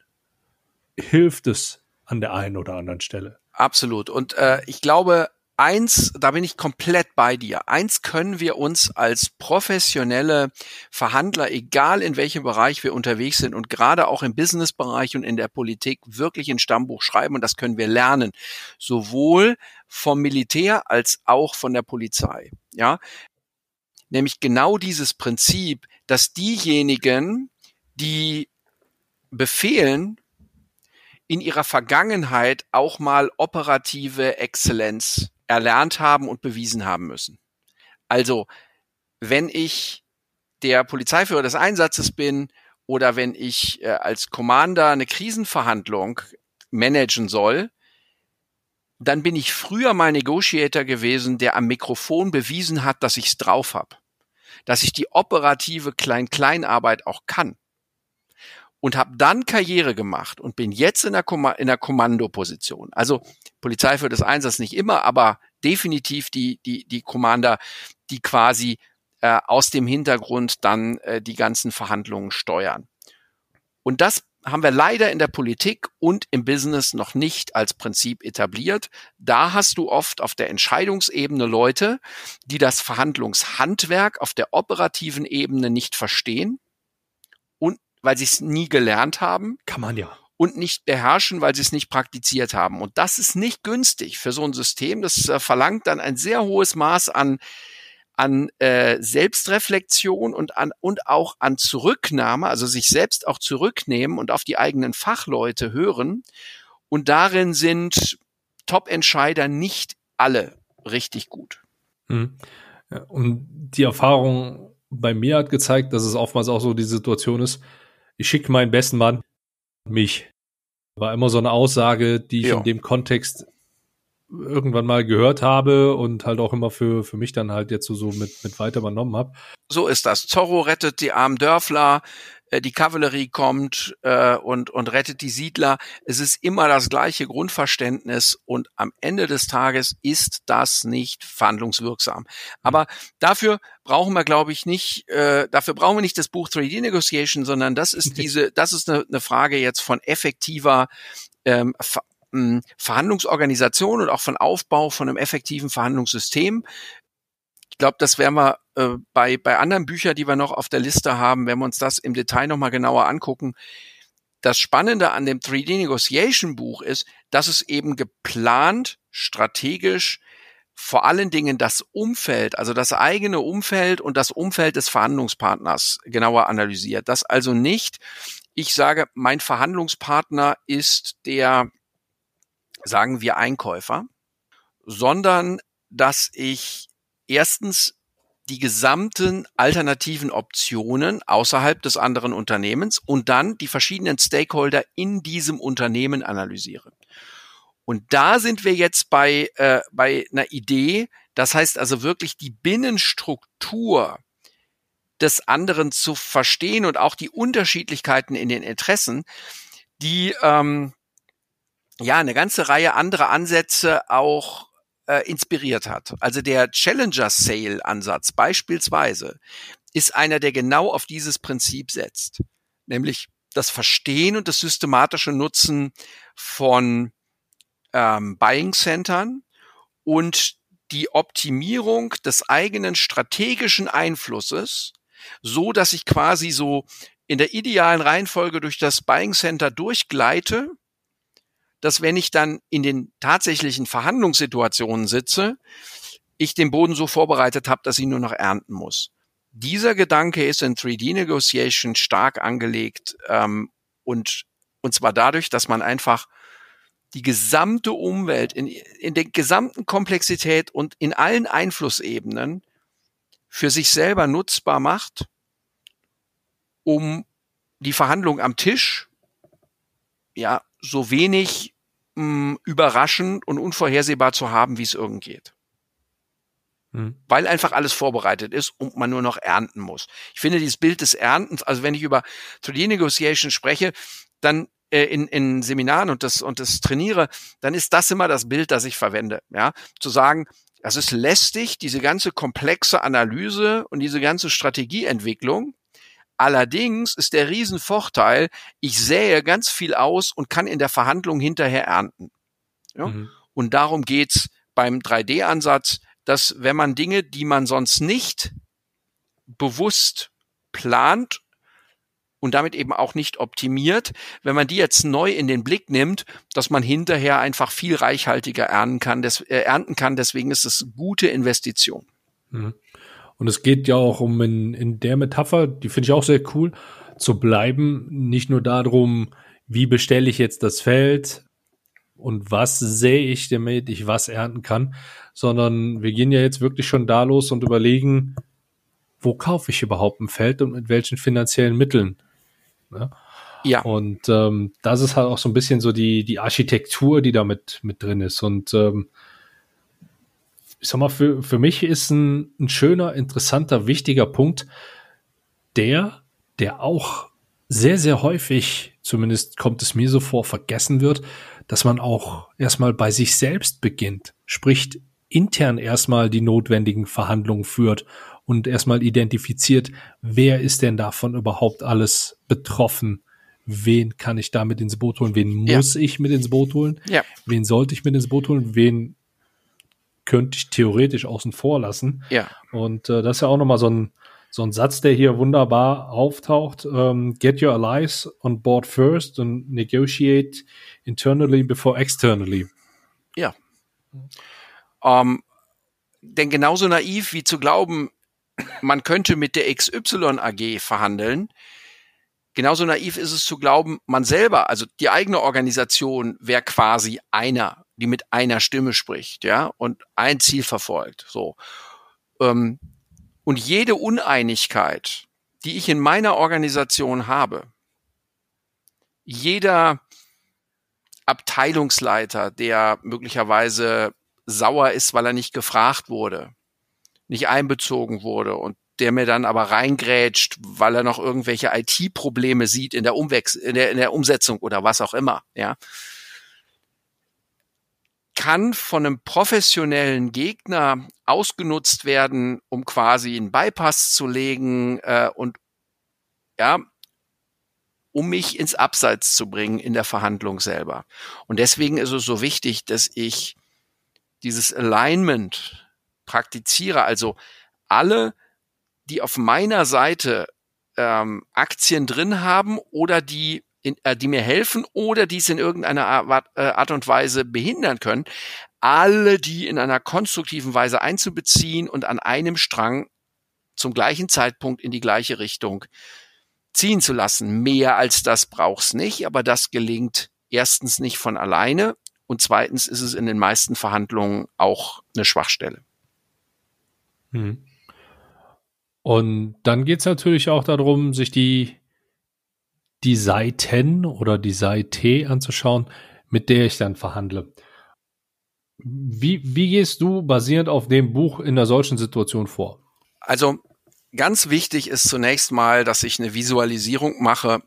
hilft es an der einen oder anderen Stelle. Absolut. Und äh, ich glaube, eins, da bin ich komplett bei dir. Eins können wir uns als professionelle Verhandler, egal in welchem Bereich wir unterwegs sind und gerade auch im Businessbereich und in der Politik wirklich ein Stammbuch schreiben und das können wir lernen. Sowohl vom Militär als auch von der Polizei. Ja. Nämlich genau dieses Prinzip, dass diejenigen, die befehlen, in ihrer Vergangenheit auch mal operative Exzellenz erlernt haben und bewiesen haben müssen. Also, wenn ich der Polizeiführer des Einsatzes bin oder wenn ich äh, als Commander eine Krisenverhandlung managen soll, dann bin ich früher mal Negotiator gewesen, der am Mikrofon bewiesen hat, dass ich es drauf habe, dass ich die operative Klein-Kleinarbeit auch kann und habe dann Karriere gemacht und bin jetzt in der, Kom in der Kommandoposition. Also Polizei für das Einsatz nicht immer, aber definitiv die, die, die Commander, die quasi äh, aus dem Hintergrund dann äh, die ganzen Verhandlungen steuern. Und das haben wir leider in der Politik und im Business noch nicht als Prinzip etabliert. Da hast du oft auf der Entscheidungsebene Leute, die das Verhandlungshandwerk auf der operativen Ebene nicht verstehen weil sie es nie gelernt haben. Kann man ja. Und nicht beherrschen, weil sie es nicht praktiziert haben. Und das ist nicht günstig für so ein System. Das äh, verlangt dann ein sehr hohes Maß an an äh, Selbstreflexion und an und auch an Zurücknahme, also sich selbst auch zurücknehmen und auf die eigenen Fachleute hören. Und darin sind Top-Entscheider nicht alle richtig gut. Mhm. Und die Erfahrung bei mir hat gezeigt, dass es oftmals auch so die Situation ist, ich schicke meinen besten Mann, mich. War immer so eine Aussage, die ich ja. in dem Kontext irgendwann mal gehört habe und halt auch immer für, für mich dann halt jetzt so, so mit, mit weiter übernommen habe. So ist das. Zorro rettet die armen Dörfler, die Kavallerie kommt äh, und, und rettet die Siedler. Es ist immer das gleiche Grundverständnis und am Ende des Tages ist das nicht verhandlungswirksam. Aber dafür brauchen wir, glaube ich, nicht, äh, dafür brauchen wir nicht das Buch 3D Negotiation, sondern das ist diese, das ist eine, eine Frage jetzt von effektiver ähm, Verhandlungsorganisation und auch von Aufbau von einem effektiven Verhandlungssystem. Ich glaube, das werden wir äh, bei, bei anderen Büchern, die wir noch auf der Liste haben, wenn wir uns das im Detail nochmal genauer angucken. Das Spannende an dem 3D Negotiation Buch ist, dass es eben geplant, strategisch, vor allen Dingen das Umfeld, also das eigene Umfeld und das Umfeld des Verhandlungspartners genauer analysiert. Das also nicht, ich sage, mein Verhandlungspartner ist der, sagen wir, Einkäufer, sondern dass ich erstens die gesamten alternativen Optionen außerhalb des anderen Unternehmens und dann die verschiedenen Stakeholder in diesem Unternehmen analysiere. Und da sind wir jetzt bei, äh, bei einer Idee, das heißt also wirklich die Binnenstruktur des anderen zu verstehen und auch die Unterschiedlichkeiten in den Interessen, die ähm, ja eine ganze Reihe anderer Ansätze auch äh, inspiriert hat. Also der Challenger Sale Ansatz beispielsweise ist einer, der genau auf dieses Prinzip setzt, nämlich das Verstehen und das systematische Nutzen von ähm, Buying Centern und die Optimierung des eigenen strategischen Einflusses, so dass ich quasi so in der idealen Reihenfolge durch das Buying Center durchgleite dass wenn ich dann in den tatsächlichen Verhandlungssituationen sitze, ich den Boden so vorbereitet habe, dass ich nur noch ernten muss. Dieser Gedanke ist in 3D-Negotiation stark angelegt ähm, und, und zwar dadurch, dass man einfach die gesamte Umwelt in, in der gesamten Komplexität und in allen Einflussebenen für sich selber nutzbar macht, um die Verhandlung am Tisch ja so wenig mh, hm, überraschend und unvorhersehbar zu haben, wie es irgend geht. Hm. Weil einfach alles vorbereitet ist und man nur noch ernten muss. Ich finde dieses Bild des Erntens, also wenn ich über Trade Negotiation spreche, dann äh, in, in Seminaren und das, und das trainiere, dann ist das immer das Bild, das ich verwende. Ja, zu sagen, das ist lästig, diese ganze komplexe Analyse und diese ganze Strategieentwicklung. Allerdings ist der Riesenvorteil, ich sähe ganz viel aus und kann in der Verhandlung hinterher ernten. Ja? Mhm. Und darum geht's beim 3D-Ansatz, dass wenn man Dinge, die man sonst nicht bewusst plant und damit eben auch nicht optimiert, wenn man die jetzt neu in den Blick nimmt, dass man hinterher einfach viel reichhaltiger ernten kann. Des, äh, ernten kann. Deswegen ist es gute Investition. Mhm. Und es geht ja auch um in, in der Metapher, die finde ich auch sehr cool, zu bleiben, nicht nur darum, wie bestelle ich jetzt das Feld und was sehe ich, damit ich was ernten kann, sondern wir gehen ja jetzt wirklich schon da los und überlegen, wo kaufe ich überhaupt ein Feld und mit welchen finanziellen Mitteln. Ne? Ja. Und ähm, das ist halt auch so ein bisschen so die, die Architektur, die da mit, mit drin ist. Und ähm, ich sag mal, für, für mich ist ein, ein schöner, interessanter, wichtiger Punkt der, der auch sehr, sehr häufig, zumindest kommt es mir so vor, vergessen wird, dass man auch erstmal bei sich selbst beginnt, spricht intern erstmal die notwendigen Verhandlungen führt und erstmal identifiziert, wer ist denn davon überhaupt alles betroffen? Wen kann ich damit ins Boot holen? Wen muss ja. ich mit ins Boot holen? Ja. Wen sollte ich mit ins Boot holen? Wen könnte ich theoretisch außen vor lassen? Ja. Und äh, das ist ja auch nochmal so ein, so ein Satz, der hier wunderbar auftaucht. Ähm, get your allies on board first and negotiate internally before externally. Ja. Ähm, denn genauso naiv wie zu glauben, man könnte mit der XY AG verhandeln. Genauso naiv ist es zu glauben, man selber, also die eigene Organisation wäre quasi einer, die mit einer Stimme spricht, ja, und ein Ziel verfolgt, so. Ähm, und jede Uneinigkeit, die ich in meiner Organisation habe, jeder Abteilungsleiter, der möglicherweise sauer ist, weil er nicht gefragt wurde, nicht einbezogen wurde und der mir dann aber reingrätscht, weil er noch irgendwelche IT-Probleme sieht in der, Umwechs in der, in der Umsetzung oder was auch immer, ja, kann von einem professionellen Gegner ausgenutzt werden, um quasi einen Bypass zu legen äh, und ja, um mich ins Abseits zu bringen in der Verhandlung selber. Und deswegen ist es so wichtig, dass ich dieses Alignment praktiziere, also alle, die auf meiner Seite ähm, Aktien drin haben oder die in, äh, die mir helfen oder die es in irgendeiner Art, äh, Art und Weise behindern können, alle die in einer konstruktiven Weise einzubeziehen und an einem Strang zum gleichen Zeitpunkt in die gleiche Richtung ziehen zu lassen. Mehr als das braucht's nicht, aber das gelingt erstens nicht von alleine und zweitens ist es in den meisten Verhandlungen auch eine Schwachstelle. Hm. Und dann geht es natürlich auch darum, sich die, die Seiten oder die Seite anzuschauen, mit der ich dann verhandle. Wie, wie gehst du basierend auf dem Buch in einer solchen Situation vor? Also ganz wichtig ist zunächst mal, dass ich eine Visualisierung mache,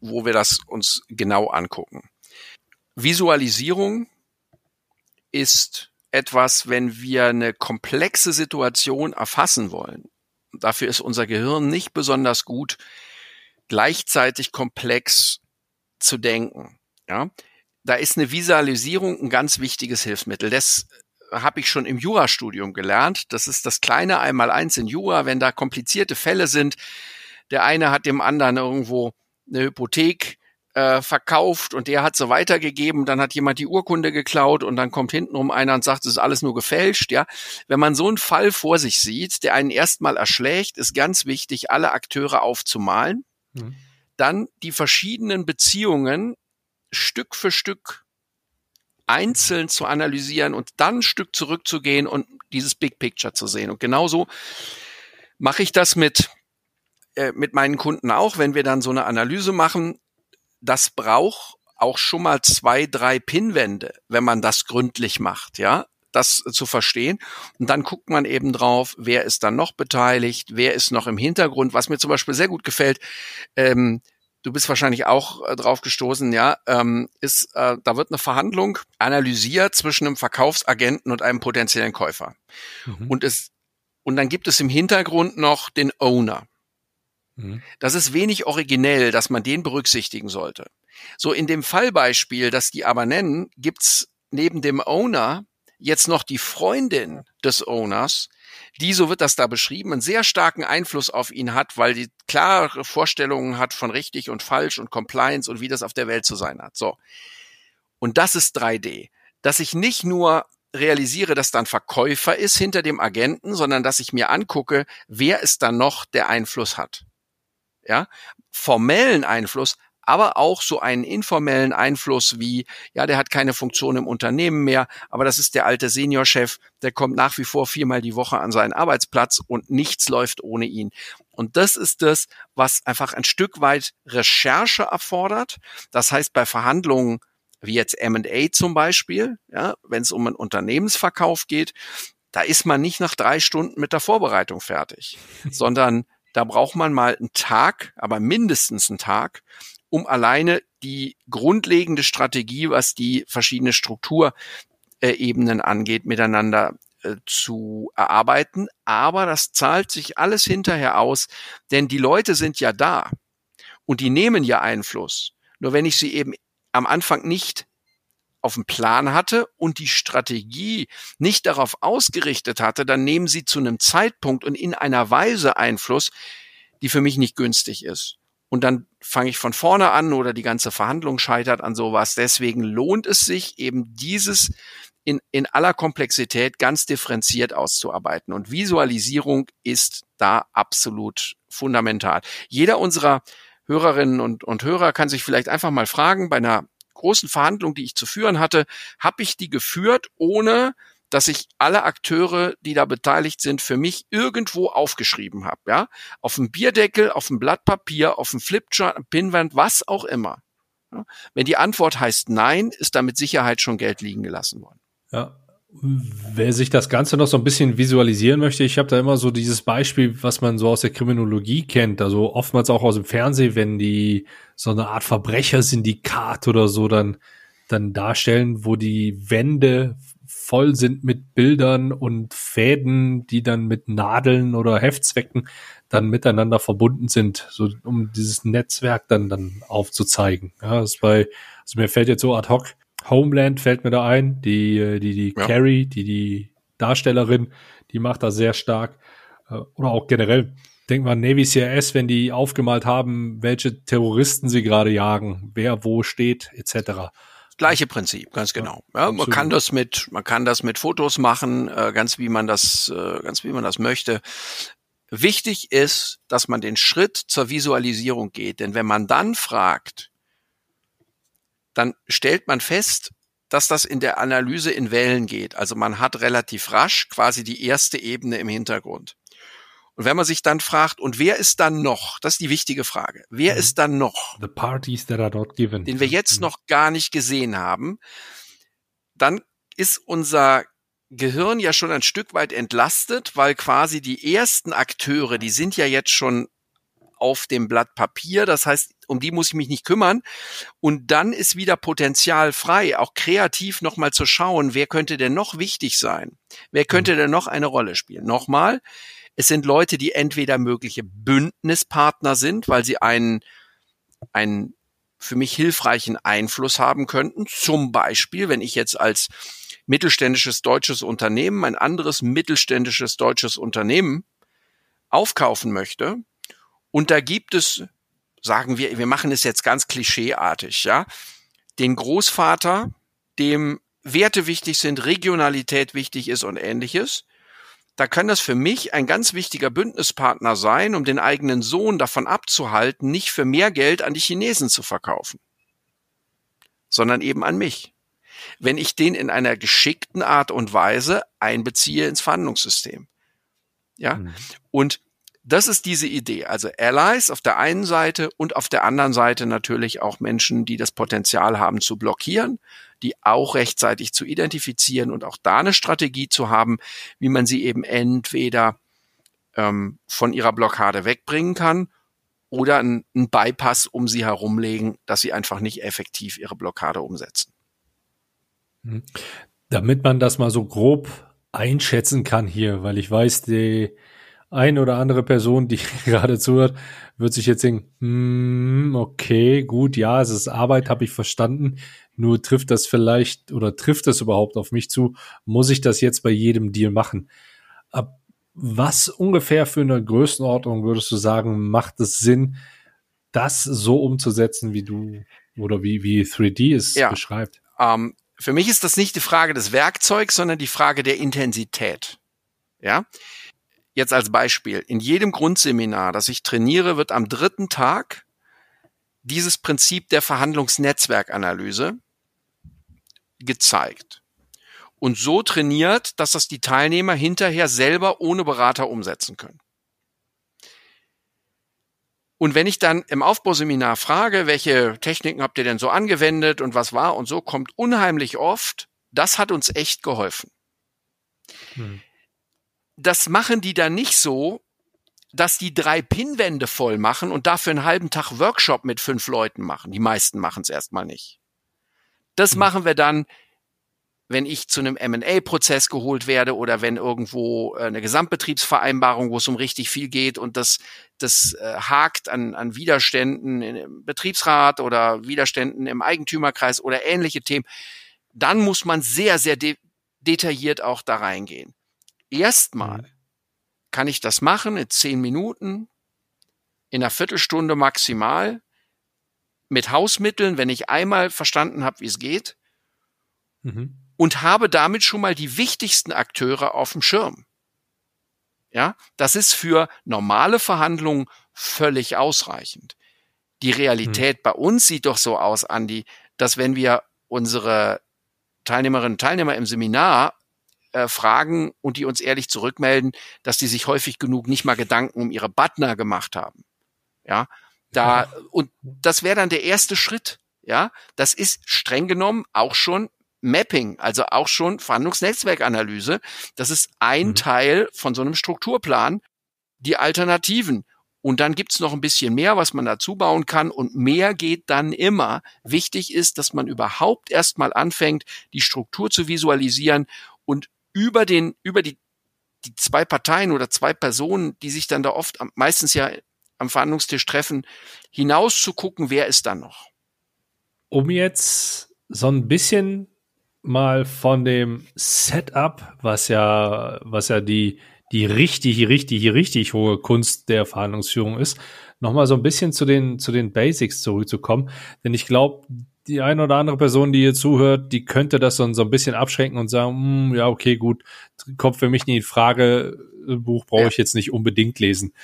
wo wir das uns genau angucken. Visualisierung ist etwas, wenn wir eine komplexe Situation erfassen wollen. Dafür ist unser Gehirn nicht besonders gut, gleichzeitig komplex zu denken. Ja, da ist eine Visualisierung ein ganz wichtiges Hilfsmittel. Das habe ich schon im Jurastudium gelernt. Das ist das kleine Einmaleins in Jura, wenn da komplizierte Fälle sind. Der eine hat dem anderen irgendwo eine Hypothek äh, verkauft und der hat so weitergegeben, dann hat jemand die Urkunde geklaut und dann kommt hintenrum einer und sagt, es ist alles nur gefälscht, ja. Wenn man so einen Fall vor sich sieht, der einen erstmal erschlägt, ist ganz wichtig, alle Akteure aufzumalen, mhm. dann die verschiedenen Beziehungen Stück für Stück einzeln zu analysieren und dann ein Stück zurückzugehen und dieses Big Picture zu sehen. Und genauso mache ich das mit, äh, mit meinen Kunden auch, wenn wir dann so eine Analyse machen. Das braucht auch schon mal zwei, drei Pinwände, wenn man das gründlich macht, ja das zu verstehen. Und dann guckt man eben drauf, wer ist dann noch beteiligt, wer ist noch im Hintergrund. Was mir zum Beispiel sehr gut gefällt, ähm, du bist wahrscheinlich auch äh, drauf gestoßen, ja, ähm, ist, äh, da wird eine Verhandlung analysiert zwischen einem Verkaufsagenten und einem potenziellen Käufer. Mhm. Und es, und dann gibt es im Hintergrund noch den Owner. Mhm. Das ist wenig originell, dass man den berücksichtigen sollte. So in dem Fallbeispiel, das die aber nennen, gibt's neben dem Owner jetzt noch die Freundin des Owners, die, so wird das da beschrieben, einen sehr starken Einfluss auf ihn hat, weil die klare Vorstellungen hat von richtig und falsch und Compliance und wie das auf der Welt zu sein hat. So. Und das ist 3D. Dass ich nicht nur realisiere, dass dann Verkäufer ist hinter dem Agenten, sondern dass ich mir angucke, wer ist da noch, der Einfluss hat. Ja, formellen Einfluss aber auch so einen informellen Einfluss wie, ja, der hat keine Funktion im Unternehmen mehr, aber das ist der alte Seniorchef, der kommt nach wie vor viermal die Woche an seinen Arbeitsplatz und nichts läuft ohne ihn. Und das ist das, was einfach ein Stück weit Recherche erfordert. Das heißt, bei Verhandlungen wie jetzt M&A zum Beispiel, ja, wenn es um einen Unternehmensverkauf geht, da ist man nicht nach drei Stunden mit der Vorbereitung fertig, sondern da braucht man mal einen Tag, aber mindestens einen Tag, um alleine die grundlegende Strategie, was die verschiedene Strukturebenen angeht, miteinander äh, zu erarbeiten. Aber das zahlt sich alles hinterher aus, denn die Leute sind ja da und die nehmen ja Einfluss. Nur wenn ich sie eben am Anfang nicht auf dem Plan hatte und die Strategie nicht darauf ausgerichtet hatte, dann nehmen sie zu einem Zeitpunkt und in einer Weise Einfluss, die für mich nicht günstig ist und dann fange ich von vorne an oder die ganze Verhandlung scheitert an sowas. Deswegen lohnt es sich eben dieses in, in aller Komplexität ganz differenziert auszuarbeiten. Und Visualisierung ist da absolut fundamental. Jeder unserer Hörerinnen und, und Hörer kann sich vielleicht einfach mal fragen, bei einer großen Verhandlung, die ich zu führen hatte, habe ich die geführt, ohne dass ich alle Akteure, die da beteiligt sind, für mich irgendwo aufgeschrieben habe. Ja, auf dem Bierdeckel, auf dem Blatt Papier, auf dem Flipchart, Pinwand, was auch immer. Ja? Wenn die Antwort heißt Nein, ist da mit Sicherheit schon Geld liegen gelassen worden. Ja, Wer sich das Ganze noch so ein bisschen visualisieren möchte, ich habe da immer so dieses Beispiel, was man so aus der Kriminologie kennt, also oftmals auch aus dem Fernsehen, wenn die so eine Art Verbrechersyndikat oder so dann dann darstellen, wo die Wände voll sind mit Bildern und Fäden, die dann mit Nadeln oder Heftzwecken dann miteinander verbunden sind, so um dieses Netzwerk dann dann aufzuzeigen. Ja, das bei, also mir fällt jetzt so ad hoc Homeland fällt mir da ein, die die die ja. Carrie, die die Darstellerin, die macht da sehr stark äh, oder auch generell. Denk mal Navy CRS, wenn die aufgemalt haben, welche Terroristen sie gerade jagen, wer wo steht, etc. Gleiche Prinzip, ganz genau. Ja, man kann das mit, man kann das mit Fotos machen, äh, ganz wie man das, äh, ganz wie man das möchte. Wichtig ist, dass man den Schritt zur Visualisierung geht, denn wenn man dann fragt, dann stellt man fest, dass das in der Analyse in Wellen geht. Also man hat relativ rasch quasi die erste Ebene im Hintergrund. Und wenn man sich dann fragt, und wer ist dann noch? Das ist die wichtige Frage. Wer mhm. ist dann noch? The parties that are not given. Den wir jetzt mhm. noch gar nicht gesehen haben. Dann ist unser Gehirn ja schon ein Stück weit entlastet, weil quasi die ersten Akteure, die sind ja jetzt schon auf dem Blatt Papier. Das heißt, um die muss ich mich nicht kümmern. Und dann ist wieder Potenzial frei, auch kreativ nochmal zu schauen, wer könnte denn noch wichtig sein? Wer könnte mhm. denn noch eine Rolle spielen? Nochmal, es sind Leute, die entweder mögliche Bündnispartner sind, weil sie einen, einen für mich hilfreichen Einfluss haben könnten. Zum Beispiel, wenn ich jetzt als mittelständisches deutsches Unternehmen ein anderes mittelständisches deutsches Unternehmen aufkaufen möchte. Und da gibt es, sagen wir, wir machen es jetzt ganz klischeeartig, ja, den Großvater, dem Werte wichtig sind, Regionalität wichtig ist und ähnliches da kann das für mich ein ganz wichtiger Bündnispartner sein, um den eigenen Sohn davon abzuhalten, nicht für mehr Geld an die Chinesen zu verkaufen, sondern eben an mich. wenn ich den in einer geschickten Art und Weise einbeziehe ins Verhandlungssystem. Ja. Mhm. Und das ist diese Idee. Also Allies auf der einen Seite und auf der anderen Seite natürlich auch Menschen, die das Potenzial haben zu blockieren, die auch rechtzeitig zu identifizieren und auch da eine Strategie zu haben, wie man sie eben entweder ähm, von ihrer Blockade wegbringen kann oder einen Bypass um sie herumlegen, dass sie einfach nicht effektiv ihre Blockade umsetzen. Mhm. Damit man das mal so grob einschätzen kann hier, weil ich weiß, die ein oder andere Person, die gerade zuhört, wird sich jetzt denken, hm, okay, gut, ja, es ist Arbeit, habe ich verstanden. Nur trifft das vielleicht oder trifft das überhaupt auf mich zu? Muss ich das jetzt bei jedem Deal machen? Ab was ungefähr für eine Größenordnung würdest du sagen, macht es Sinn, das so umzusetzen, wie du oder wie, wie 3D es ja. beschreibt? Ähm, für mich ist das nicht die Frage des Werkzeugs, sondern die Frage der Intensität. Ja. Jetzt als Beispiel. In jedem Grundseminar, das ich trainiere, wird am dritten Tag dieses Prinzip der Verhandlungsnetzwerkanalyse gezeigt und so trainiert, dass das die Teilnehmer hinterher selber ohne Berater umsetzen können. Und wenn ich dann im Aufbauseminar frage, welche Techniken habt ihr denn so angewendet und was war und so, kommt unheimlich oft, das hat uns echt geholfen. Hm. Das machen die dann nicht so, dass die drei Pinwände voll machen und dafür einen halben Tag Workshop mit fünf Leuten machen. Die meisten machen es erstmal nicht. Das hm. machen wir dann wenn ich zu einem M&A-Prozess geholt werde oder wenn irgendwo äh, eine Gesamtbetriebsvereinbarung, wo es um richtig viel geht und das, das äh, hakt an, an Widerständen im Betriebsrat oder Widerständen im Eigentümerkreis oder ähnliche Themen, dann muss man sehr, sehr de detailliert auch da reingehen. Erstmal mhm. kann ich das machen in zehn Minuten, in einer Viertelstunde maximal, mit Hausmitteln, wenn ich einmal verstanden habe, wie es geht. Mhm und habe damit schon mal die wichtigsten Akteure auf dem Schirm. Ja, das ist für normale Verhandlungen völlig ausreichend. Die Realität hm. bei uns sieht doch so aus, Andi, dass wenn wir unsere Teilnehmerinnen und Teilnehmer im Seminar äh, fragen und die uns ehrlich zurückmelden, dass die sich häufig genug nicht mal Gedanken um ihre Butner gemacht haben. Ja, da, und das wäre dann der erste Schritt. Ja, das ist streng genommen auch schon Mapping, also auch schon Verhandlungsnetzwerkanalyse. Das ist ein mhm. Teil von so einem Strukturplan. Die Alternativen. Und dann gibt's noch ein bisschen mehr, was man dazu bauen kann. Und mehr geht dann immer. Wichtig ist, dass man überhaupt erstmal anfängt, die Struktur zu visualisieren und über den, über die, die zwei Parteien oder zwei Personen, die sich dann da oft meistens ja am Verhandlungstisch treffen, hinaus zu gucken, wer ist dann noch. Um jetzt so ein bisschen mal von dem Setup, was ja, was ja die, die richtig, richtig, richtig hohe Kunst der Verhandlungsführung ist, nochmal so ein bisschen zu den, zu den Basics zurückzukommen. Denn ich glaube, die eine oder andere Person, die hier zuhört, die könnte das so, so ein bisschen abschränken und sagen, hm, ja, okay, gut, kommt für mich nie in Frage, Buch brauche ich jetzt nicht unbedingt lesen.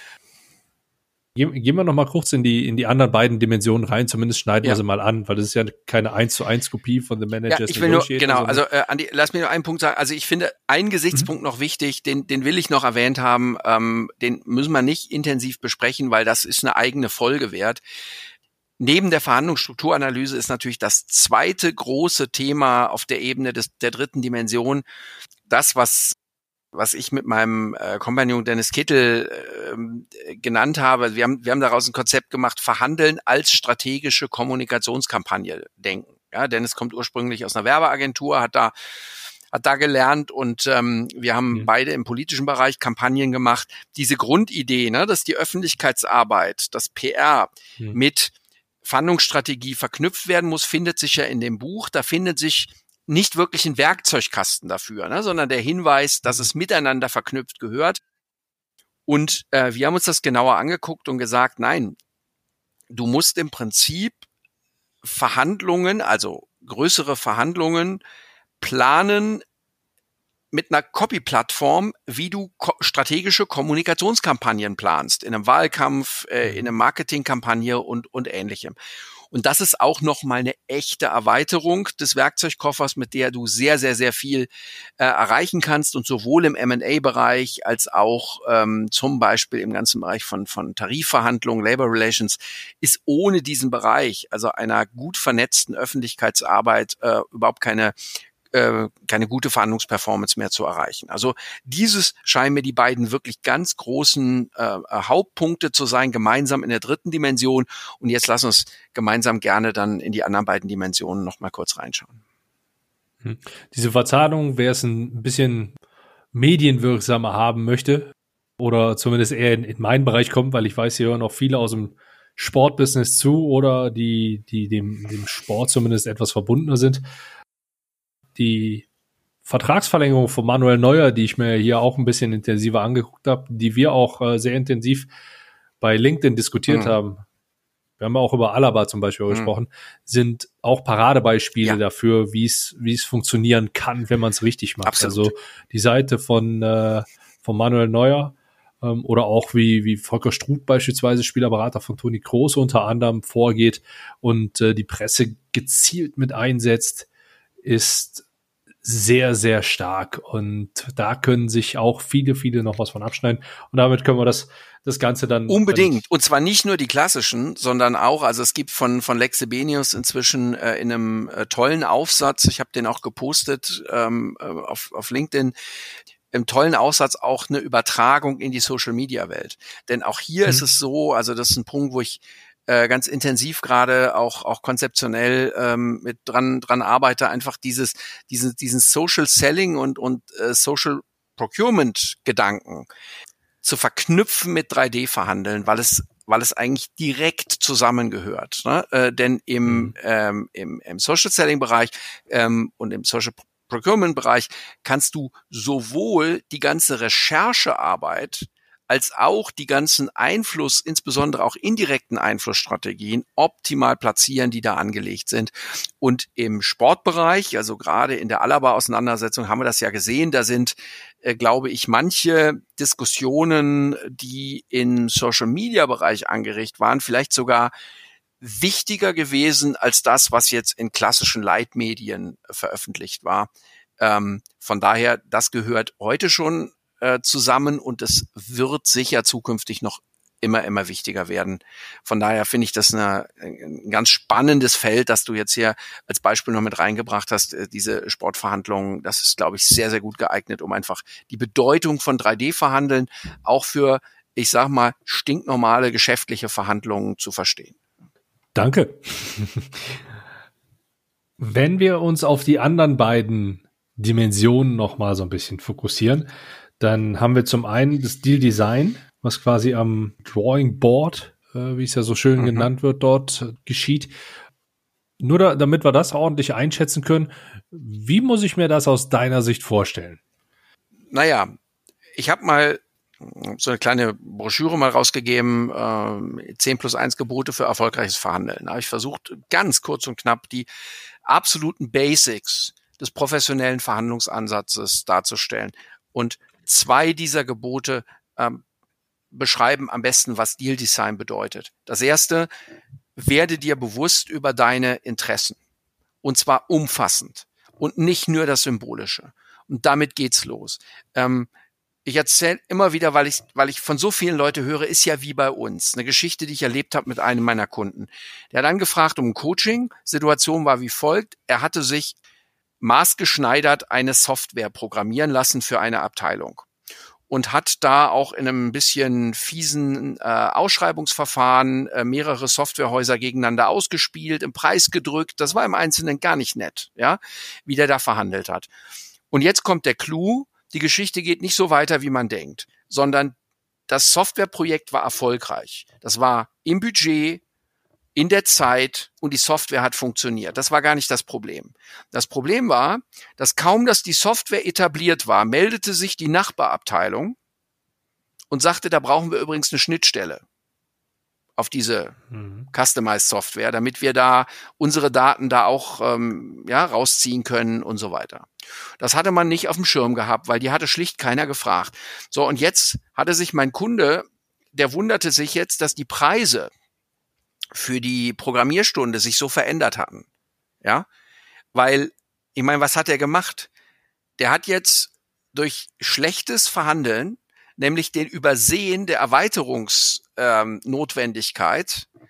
Gehen wir noch mal kurz in die, in die anderen beiden Dimensionen rein, zumindest schneiden ja. wir sie mal an, weil das ist ja keine 1 zu 1 Kopie von The Managers. Ja, ich will nur, genau, also äh, Andi, lass mir nur einen Punkt sagen. Also ich finde einen Gesichtspunkt mhm. noch wichtig, den, den will ich noch erwähnt haben, ähm, den müssen wir nicht intensiv besprechen, weil das ist eine eigene Folge wert. Neben der Verhandlungsstrukturanalyse ist natürlich das zweite große Thema auf der Ebene des, der dritten Dimension das, was was ich mit meinem äh, Kompagnon Dennis Kittel äh, genannt habe. Wir haben, wir haben daraus ein Konzept gemacht, verhandeln als strategische Kommunikationskampagne denken. Ja, Dennis kommt ursprünglich aus einer Werbeagentur, hat da hat da gelernt und ähm, wir haben mhm. beide im politischen Bereich Kampagnen gemacht. Diese Grundidee, ne, dass die Öffentlichkeitsarbeit, das PR mhm. mit Fahndungsstrategie verknüpft werden muss, findet sich ja in dem Buch. Da findet sich nicht wirklich ein Werkzeugkasten dafür, ne, sondern der Hinweis, dass es miteinander verknüpft gehört. Und äh, wir haben uns das genauer angeguckt und gesagt, nein, du musst im Prinzip Verhandlungen, also größere Verhandlungen planen mit einer Copy-Plattform, wie du ko strategische Kommunikationskampagnen planst, in einem Wahlkampf, äh, in einer Marketingkampagne und, und ähnlichem. Und das ist auch nochmal eine echte Erweiterung des Werkzeugkoffers, mit der du sehr, sehr, sehr viel äh, erreichen kannst und sowohl im M&A-Bereich als auch ähm, zum Beispiel im ganzen Bereich von, von Tarifverhandlungen, Labor Relations, ist ohne diesen Bereich, also einer gut vernetzten Öffentlichkeitsarbeit, äh, überhaupt keine äh, keine gute Verhandlungsperformance mehr zu erreichen. Also dieses scheinen mir die beiden wirklich ganz großen äh, Hauptpunkte zu sein, gemeinsam in der dritten Dimension. Und jetzt lass uns gemeinsam gerne dann in die anderen beiden Dimensionen nochmal kurz reinschauen. Hm. Diese Verzahnung, wer es ein bisschen medienwirksamer haben möchte, oder zumindest eher in, in meinen Bereich kommt, weil ich weiß, hier hören auch viele aus dem Sportbusiness zu oder die, die dem, dem Sport zumindest etwas verbundener sind die Vertragsverlängerung von Manuel Neuer, die ich mir hier auch ein bisschen intensiver angeguckt habe, die wir auch äh, sehr intensiv bei LinkedIn diskutiert mhm. haben. Wir haben auch über Alaba zum Beispiel mhm. gesprochen, sind auch Paradebeispiele ja. dafür, wie es wie es funktionieren kann, wenn man es richtig macht. Absolut. Also die Seite von äh, von Manuel Neuer ähm, oder auch wie wie Volker Struth beispielsweise Spielerberater von Toni Kroos unter anderem vorgeht und äh, die Presse gezielt mit einsetzt, ist sehr, sehr stark. Und da können sich auch viele, viele noch was von abschneiden. Und damit können wir das, das Ganze dann. Unbedingt. und zwar nicht nur die klassischen, sondern auch, also es gibt von, von Lexibenius inzwischen äh, in einem äh, tollen Aufsatz, ich habe den auch gepostet ähm, äh, auf, auf LinkedIn, im tollen Aufsatz auch eine Übertragung in die Social Media Welt. Denn auch hier mhm. ist es so, also das ist ein Punkt, wo ich äh, ganz intensiv gerade auch auch konzeptionell ähm, mit dran dran arbeite einfach dieses diesen diesen Social Selling und und äh, Social Procurement Gedanken zu verknüpfen mit 3D verhandeln, weil es weil es eigentlich direkt zusammengehört. Ne? Äh, denn im, mhm. ähm, im, im Social Selling Bereich ähm, und im Social Procurement Bereich kannst du sowohl die ganze Recherchearbeit als auch die ganzen Einfluss, insbesondere auch indirekten Einflussstrategien optimal platzieren, die da angelegt sind. Und im Sportbereich, also gerade in der Alaba-Auseinandersetzung haben wir das ja gesehen, da sind, äh, glaube ich, manche Diskussionen, die im Social-Media-Bereich angeregt waren, vielleicht sogar wichtiger gewesen als das, was jetzt in klassischen Leitmedien veröffentlicht war. Ähm, von daher, das gehört heute schon äh, zusammen und es wird sicher zukünftig noch immer, immer wichtiger werden. Von daher finde ich das eine, ein ganz spannendes Feld, das du jetzt hier als Beispiel noch mit reingebracht hast, äh, diese Sportverhandlungen. Das ist, glaube ich, sehr, sehr gut geeignet, um einfach die Bedeutung von 3D-Verhandeln auch für, ich sag mal, stinknormale geschäftliche Verhandlungen zu verstehen. Danke. Wenn wir uns auf die anderen beiden Dimensionen noch mal so ein bisschen fokussieren, dann haben wir zum einen das Deal Design, was quasi am Drawing Board, äh, wie es ja so schön mhm. genannt wird, dort äh, geschieht. Nur da, damit wir das ordentlich einschätzen können, wie muss ich mir das aus deiner Sicht vorstellen? Naja, ich habe mal so eine kleine Broschüre mal rausgegeben, äh, 10 plus 1 Gebote für erfolgreiches Verhandeln. Da habe ich versucht, ganz kurz und knapp die absoluten Basics des professionellen Verhandlungsansatzes darzustellen. Und zwei dieser Gebote ähm, beschreiben am besten, was Deal Design bedeutet. Das erste, werde dir bewusst über deine Interessen. Und zwar umfassend und nicht nur das Symbolische. Und damit geht's los. Ähm, ich erzähle immer wieder, weil ich, weil ich von so vielen Leuten höre, ist ja wie bei uns. Eine Geschichte, die ich erlebt habe mit einem meiner Kunden. Der hat angefragt um ein Coaching. Situation war wie folgt. Er hatte sich maßgeschneidert eine Software programmieren lassen für eine Abteilung und hat da auch in einem bisschen fiesen äh, Ausschreibungsverfahren äh, mehrere Softwarehäuser gegeneinander ausgespielt, im Preis gedrückt. Das war im Einzelnen gar nicht nett, ja, wie der da verhandelt hat. Und jetzt kommt der Clou. Die Geschichte geht nicht so weiter, wie man denkt, sondern das Softwareprojekt war erfolgreich. Das war im Budget, in der Zeit und die Software hat funktioniert. Das war gar nicht das Problem. Das Problem war, dass kaum, dass die Software etabliert war, meldete sich die Nachbarabteilung und sagte, da brauchen wir übrigens eine Schnittstelle auf diese mhm. Customized Software, damit wir da unsere Daten da auch ähm, ja, rausziehen können und so weiter. Das hatte man nicht auf dem Schirm gehabt, weil die hatte schlicht keiner gefragt. So, und jetzt hatte sich mein Kunde, der wunderte sich jetzt, dass die Preise für die Programmierstunde sich so verändert hatten. Ja, weil, ich meine, was hat er gemacht? Der hat jetzt durch schlechtes Verhandeln, nämlich den Übersehen der Erweiterungsnotwendigkeit, ähm,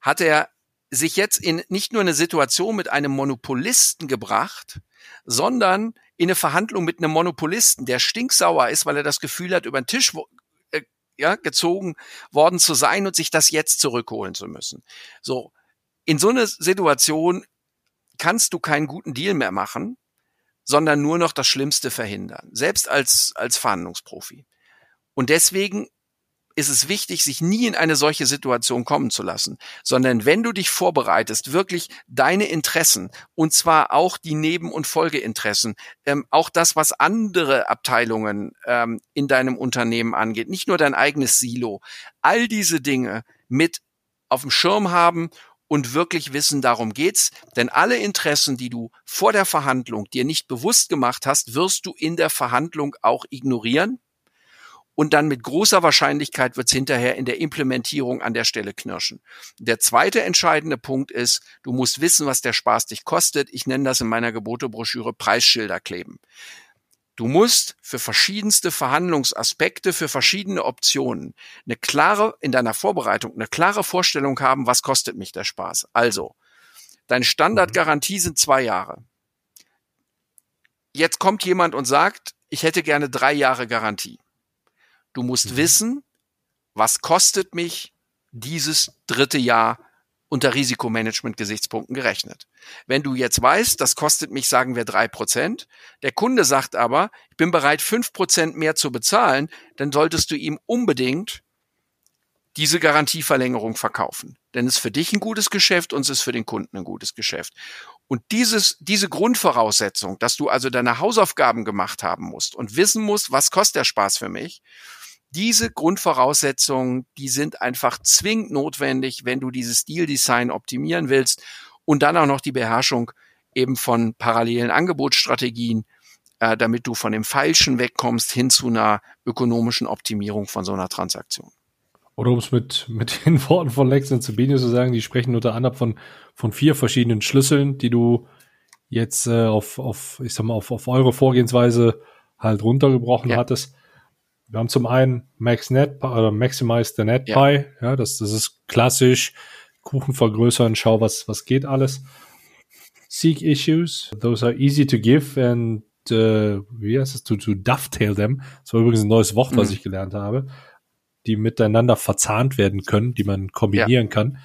hat er sich jetzt in nicht nur eine Situation mit einem Monopolisten gebracht, sondern in eine Verhandlung mit einem Monopolisten, der stinksauer ist, weil er das Gefühl hat, über den Tisch ja, gezogen worden zu sein und sich das jetzt zurückholen zu müssen. So, in so einer Situation kannst du keinen guten Deal mehr machen, sondern nur noch das Schlimmste verhindern, selbst als, als Verhandlungsprofi. Und deswegen ist es wichtig, sich nie in eine solche Situation kommen zu lassen, sondern wenn du dich vorbereitest, wirklich deine Interessen und zwar auch die Neben- und Folgeinteressen, ähm, auch das, was andere Abteilungen ähm, in deinem Unternehmen angeht, nicht nur dein eigenes Silo, all diese Dinge mit auf dem Schirm haben und wirklich wissen, darum geht's. Denn alle Interessen, die du vor der Verhandlung dir nicht bewusst gemacht hast, wirst du in der Verhandlung auch ignorieren und dann mit großer Wahrscheinlichkeit wird es hinterher in der Implementierung an der Stelle knirschen. Der zweite entscheidende Punkt ist, du musst wissen, was der Spaß dich kostet. Ich nenne das in meiner Gebotebroschüre Preisschilder kleben. Du musst für verschiedenste Verhandlungsaspekte, für verschiedene Optionen eine klare, in deiner Vorbereitung, eine klare Vorstellung haben, was kostet mich der Spaß. Also, deine Standardgarantie sind zwei Jahre. Jetzt kommt jemand und sagt, ich hätte gerne drei Jahre Garantie. Du musst mhm. wissen, was kostet mich dieses dritte Jahr unter Risikomanagement-Gesichtspunkten gerechnet. Wenn du jetzt weißt, das kostet mich, sagen wir, drei Prozent, der Kunde sagt aber, ich bin bereit, fünf Prozent mehr zu bezahlen, dann solltest du ihm unbedingt diese Garantieverlängerung verkaufen. Denn es ist für dich ein gutes Geschäft und es ist für den Kunden ein gutes Geschäft. Und dieses, diese Grundvoraussetzung, dass du also deine Hausaufgaben gemacht haben musst und wissen musst, was kostet der Spaß für mich, diese Grundvoraussetzungen, die sind einfach zwingend notwendig, wenn du dieses Deal-Design optimieren willst und dann auch noch die Beherrschung eben von parallelen Angebotsstrategien, äh, damit du von dem Falschen wegkommst hin zu einer ökonomischen Optimierung von so einer Transaktion. Oder um es mit, mit den Worten von Lex und Sabine zu sagen, die sprechen unter anderem von, von vier verschiedenen Schlüsseln, die du jetzt äh, auf, auf, ich sag mal, auf, auf eure Vorgehensweise halt runtergebrochen ja. hattest. Wir haben zum einen MaxNet oder Maximize the Net ja. Pie. Ja, das, das ist klassisch. Kuchen vergrößern, schau, was, was geht alles. Seek issues. Those are easy to give and uh, wie heißt es? To, to dovetail them. Das war übrigens ein neues Wort, mhm. was ich gelernt habe. Die miteinander verzahnt werden können, die man kombinieren ja. kann,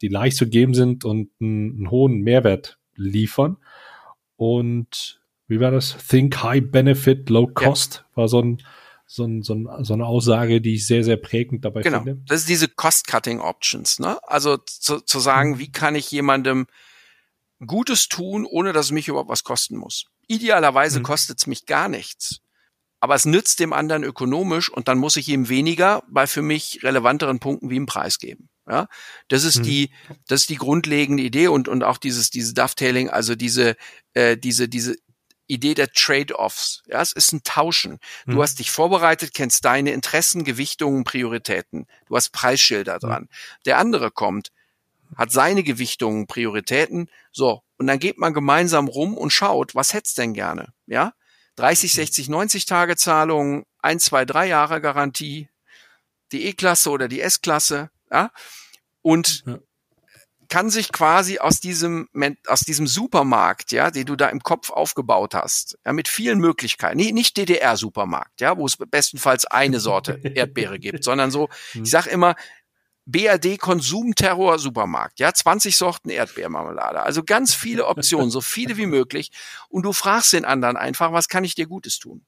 die leicht zu geben sind und einen, einen hohen Mehrwert liefern. Und wie war das? Think High Benefit, Low Cost ja. war so ein so, ein, so, ein, so eine Aussage, die ich sehr, sehr prägend dabei genau. finde. Das ist diese Cost-Cutting-Options, ne? Also zu, zu sagen, mhm. wie kann ich jemandem Gutes tun, ohne dass es mich überhaupt was kosten muss. Idealerweise mhm. kostet es mich gar nichts. Aber es nützt dem anderen ökonomisch und dann muss ich ihm weniger bei für mich relevanteren Punkten wie im Preis geben. Ja, das ist mhm. die, das ist die grundlegende Idee und und auch dieses dieses Dovetailing, also diese äh, diese diese Idee der Trade-offs. Ja, es ist ein Tauschen. Du mhm. hast dich vorbereitet, kennst deine Interessen, Gewichtungen, Prioritäten. Du hast Preisschilder mhm. dran. Der andere kommt, hat seine Gewichtungen, Prioritäten. So. Und dann geht man gemeinsam rum und schaut, was hättest denn gerne? Ja? 30, 60, 90 Tage Zahlung, ein, zwei, drei Jahre Garantie, die E-Klasse oder die S-Klasse, ja? Und ja kann sich quasi aus diesem, aus diesem Supermarkt, ja, den du da im Kopf aufgebaut hast, ja, mit vielen Möglichkeiten, nee, nicht DDR-Supermarkt, ja, wo es bestenfalls eine Sorte Erdbeere gibt, sondern so, hm. ich sag immer, BRD Konsumterror Supermarkt, ja, 20 Sorten Erdbeermarmelade, also ganz viele Optionen, so viele wie möglich. Und du fragst den anderen einfach, was kann ich dir Gutes tun?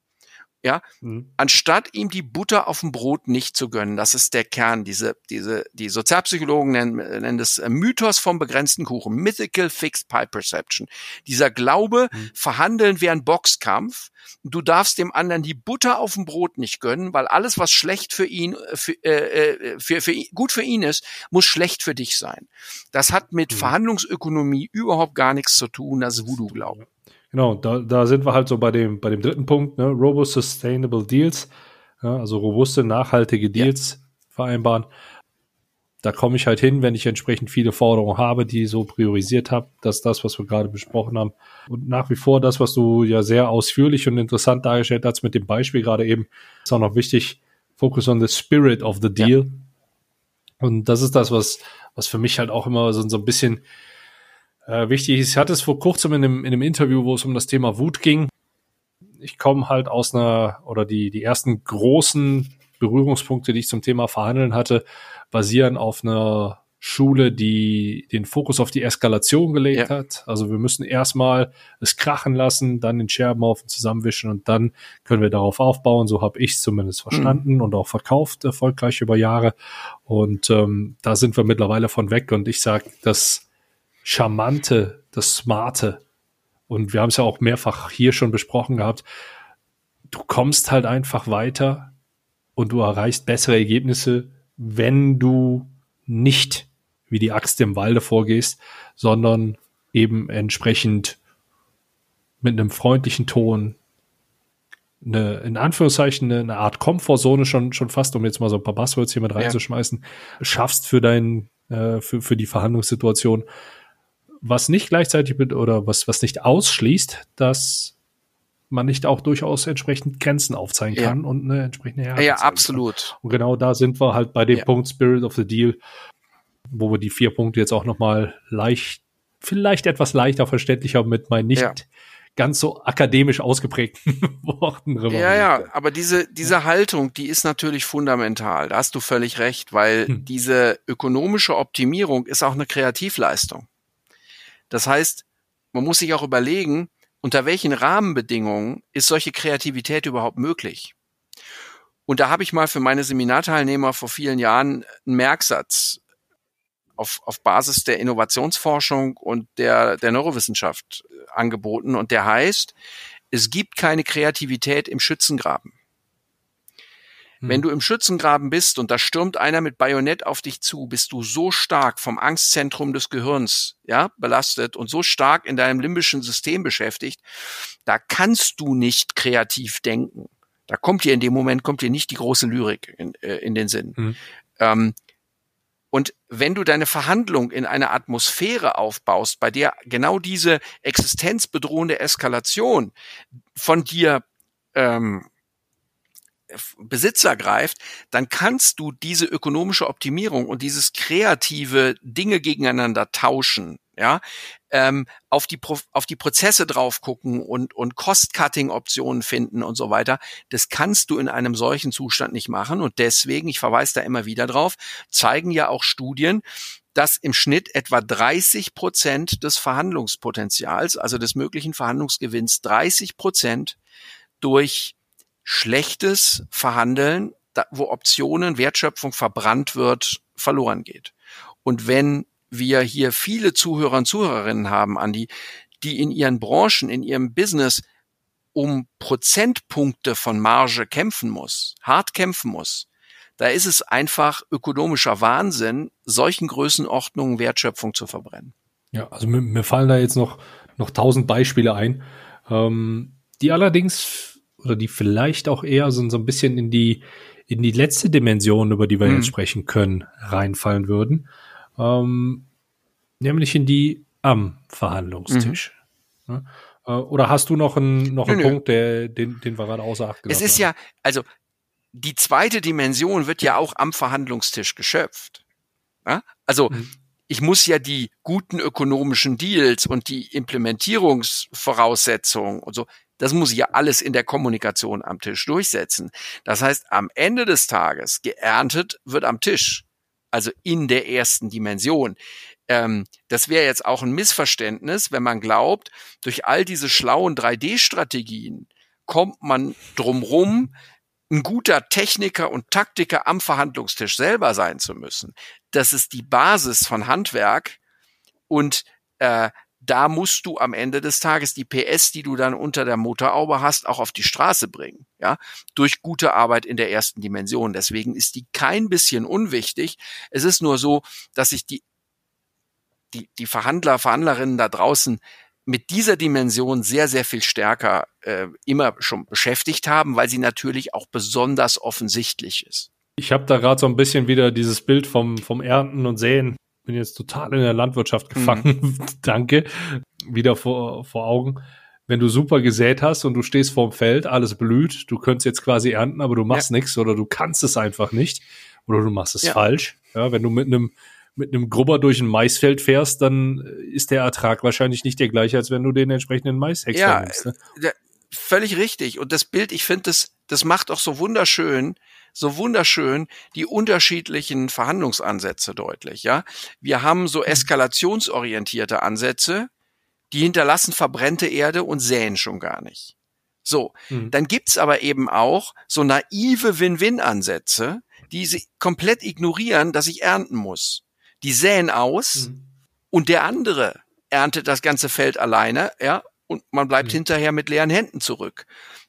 Ja, mhm. anstatt ihm die Butter auf dem Brot nicht zu gönnen. Das ist der Kern. Diese, diese, die Sozialpsychologen nennen, nennen das äh, Mythos vom begrenzten Kuchen. Mythical Fixed Pie Perception. Dieser Glaube, mhm. verhandeln wäre ein Boxkampf. Du darfst dem anderen die Butter auf dem Brot nicht gönnen, weil alles, was schlecht für ihn, äh, für, äh, äh, für, für gut für ihn ist, muss schlecht für dich sein. Das hat mit mhm. Verhandlungsökonomie überhaupt gar nichts zu tun. Das ist Voodoo-Glauben. Genau, da, da sind wir halt so bei dem, bei dem dritten Punkt, ne? Robust Sustainable Deals, ja, also robuste, nachhaltige Deals ja. vereinbaren. da komme ich halt hin, wenn ich entsprechend viele Forderungen habe, die so priorisiert habe, dass das, was wir gerade besprochen haben. Und nach wie vor das, was du ja sehr ausführlich und interessant dargestellt hast mit dem Beispiel gerade eben, ist auch noch wichtig. Focus on the spirit of the deal. Ja. Und das ist das, was, was für mich halt auch immer so, so ein bisschen äh, wichtig ist. Ich hatte es vor kurzem in einem, in einem Interview, wo es um das Thema Wut ging. Ich komme halt aus einer, oder die, die ersten großen Berührungspunkte, die ich zum Thema Verhandeln hatte, basieren auf einer Schule, die den Fokus auf die Eskalation gelegt ja. hat. Also wir müssen erstmal es krachen lassen, dann den Scherbenhaufen zusammenwischen und dann können wir darauf aufbauen. So habe ich es zumindest verstanden mhm. und auch verkauft, erfolgreich über Jahre. Und ähm, da sind wir mittlerweile von weg. Und ich sage, das Charmante, das Smarte, und wir haben es ja auch mehrfach hier schon besprochen gehabt, du kommst halt einfach weiter und du erreichst bessere Ergebnisse, wenn du nicht wie die Axt im Walde vorgehst, sondern eben entsprechend mit einem freundlichen Ton, eine, in Anführungszeichen, eine, eine Art Komfortzone schon, schon fast, um jetzt mal so ein paar Buzzwords hier mit reinzuschmeißen, ja. schaffst für dein, äh, für, für die Verhandlungssituation, was nicht gleichzeitig oder was, was nicht ausschließt, dass man nicht auch durchaus entsprechend Grenzen aufzeigen ja. kann und eine entsprechende Härte Ja, absolut. Kann. Und genau da sind wir halt bei dem ja. Punkt Spirit of the Deal, wo wir die vier Punkte jetzt auch nochmal leicht, vielleicht etwas leichter verständlicher mit meinen nicht ja. ganz so akademisch ausgeprägten Worten Ja, ja, aber diese, diese Haltung, die ist natürlich fundamental. Da hast du völlig recht, weil hm. diese ökonomische Optimierung ist auch eine Kreativleistung. Das heißt, man muss sich auch überlegen, unter welchen Rahmenbedingungen ist solche Kreativität überhaupt möglich? Und da habe ich mal für meine Seminarteilnehmer vor vielen Jahren einen Merksatz auf, auf Basis der Innovationsforschung und der, der Neurowissenschaft äh, angeboten. Und der heißt, es gibt keine Kreativität im Schützengraben. Wenn hm. du im Schützengraben bist und da stürmt einer mit Bajonett auf dich zu, bist du so stark vom Angstzentrum des Gehirns, ja, belastet und so stark in deinem limbischen System beschäftigt, da kannst du nicht kreativ denken. Da kommt dir in dem Moment, kommt dir nicht die große Lyrik in, äh, in den Sinn. Mhm. Ähm, und wenn du deine Verhandlung in einer Atmosphäre aufbaust, bei der genau diese existenzbedrohende Eskalation von dir ähm, Besitz ergreift, dann kannst du diese ökonomische Optimierung und dieses kreative Dinge gegeneinander tauschen, ja, ähm, auf die Pro auf die Prozesse drauf gucken und und Cost-Cutting-Optionen finden und so weiter. Das kannst du in einem solchen Zustand nicht machen und deswegen, ich verweise da immer wieder drauf, zeigen ja auch Studien, dass im Schnitt etwa 30 Prozent des Verhandlungspotenzials, also des möglichen Verhandlungsgewinns, 30 Prozent durch schlechtes Verhandeln, da, wo Optionen, Wertschöpfung verbrannt wird, verloren geht. Und wenn wir hier viele Zuhörer und Zuhörerinnen haben, Andi, die in ihren Branchen, in ihrem Business um Prozentpunkte von Marge kämpfen muss, hart kämpfen muss, da ist es einfach ökonomischer Wahnsinn, solchen Größenordnungen Wertschöpfung zu verbrennen. Ja, also mir, mir fallen da jetzt noch, noch tausend Beispiele ein, ähm, die allerdings oder die vielleicht auch eher so, so ein bisschen in die, in die letzte Dimension, über die wir mhm. jetzt sprechen können, reinfallen würden. Ähm, nämlich in die am Verhandlungstisch. Mhm. oder hast du noch einen, noch einen nö, Punkt, der, den, den wir gerade außer Acht gelassen Es ist haben? ja, also die zweite Dimension wird ja auch am Verhandlungstisch geschöpft. Ja? Also mhm. ich muss ja die guten ökonomischen Deals und die Implementierungsvoraussetzungen und so, das muss ich ja alles in der Kommunikation am Tisch durchsetzen. Das heißt, am Ende des Tages geerntet wird am Tisch, also in der ersten Dimension. Ähm, das wäre jetzt auch ein Missverständnis, wenn man glaubt, durch all diese schlauen 3D-Strategien kommt man drumrum, ein guter Techniker und Taktiker am Verhandlungstisch selber sein zu müssen. Das ist die Basis von Handwerk und äh, da musst du am Ende des Tages die PS, die du dann unter der Motorhaube hast, auch auf die Straße bringen, ja, durch gute Arbeit in der ersten Dimension. Deswegen ist die kein bisschen unwichtig. Es ist nur so, dass sich die, die, die Verhandler, Verhandlerinnen da draußen mit dieser Dimension sehr, sehr viel stärker äh, immer schon beschäftigt haben, weil sie natürlich auch besonders offensichtlich ist. Ich habe da gerade so ein bisschen wieder dieses Bild vom, vom Ernten und Säen. Bin jetzt total in der Landwirtschaft gefangen. Mhm. Danke. Wieder vor, vor Augen. Wenn du super gesät hast und du stehst vorm Feld, alles blüht, du könntest jetzt quasi ernten, aber du machst ja. nichts oder du kannst es einfach nicht oder du machst es ja. falsch. Ja, wenn du mit einem mit einem Grubber durch ein Maisfeld fährst, dann ist der Ertrag wahrscheinlich nicht der gleiche, als wenn du den entsprechenden Maishexer ja, nimmst. Ne? völlig richtig. Und das Bild, ich finde, das, das macht auch so wunderschön, so wunderschön die unterschiedlichen Verhandlungsansätze deutlich. Ja, wir haben so mhm. eskalationsorientierte Ansätze, die hinterlassen verbrennte Erde und säen schon gar nicht. So, mhm. dann gibt's aber eben auch so naive Win-Win-Ansätze, die sie komplett ignorieren, dass ich ernten muss. Die säen aus mhm. und der andere erntet das ganze Feld alleine, ja, und man bleibt mhm. hinterher mit leeren Händen zurück.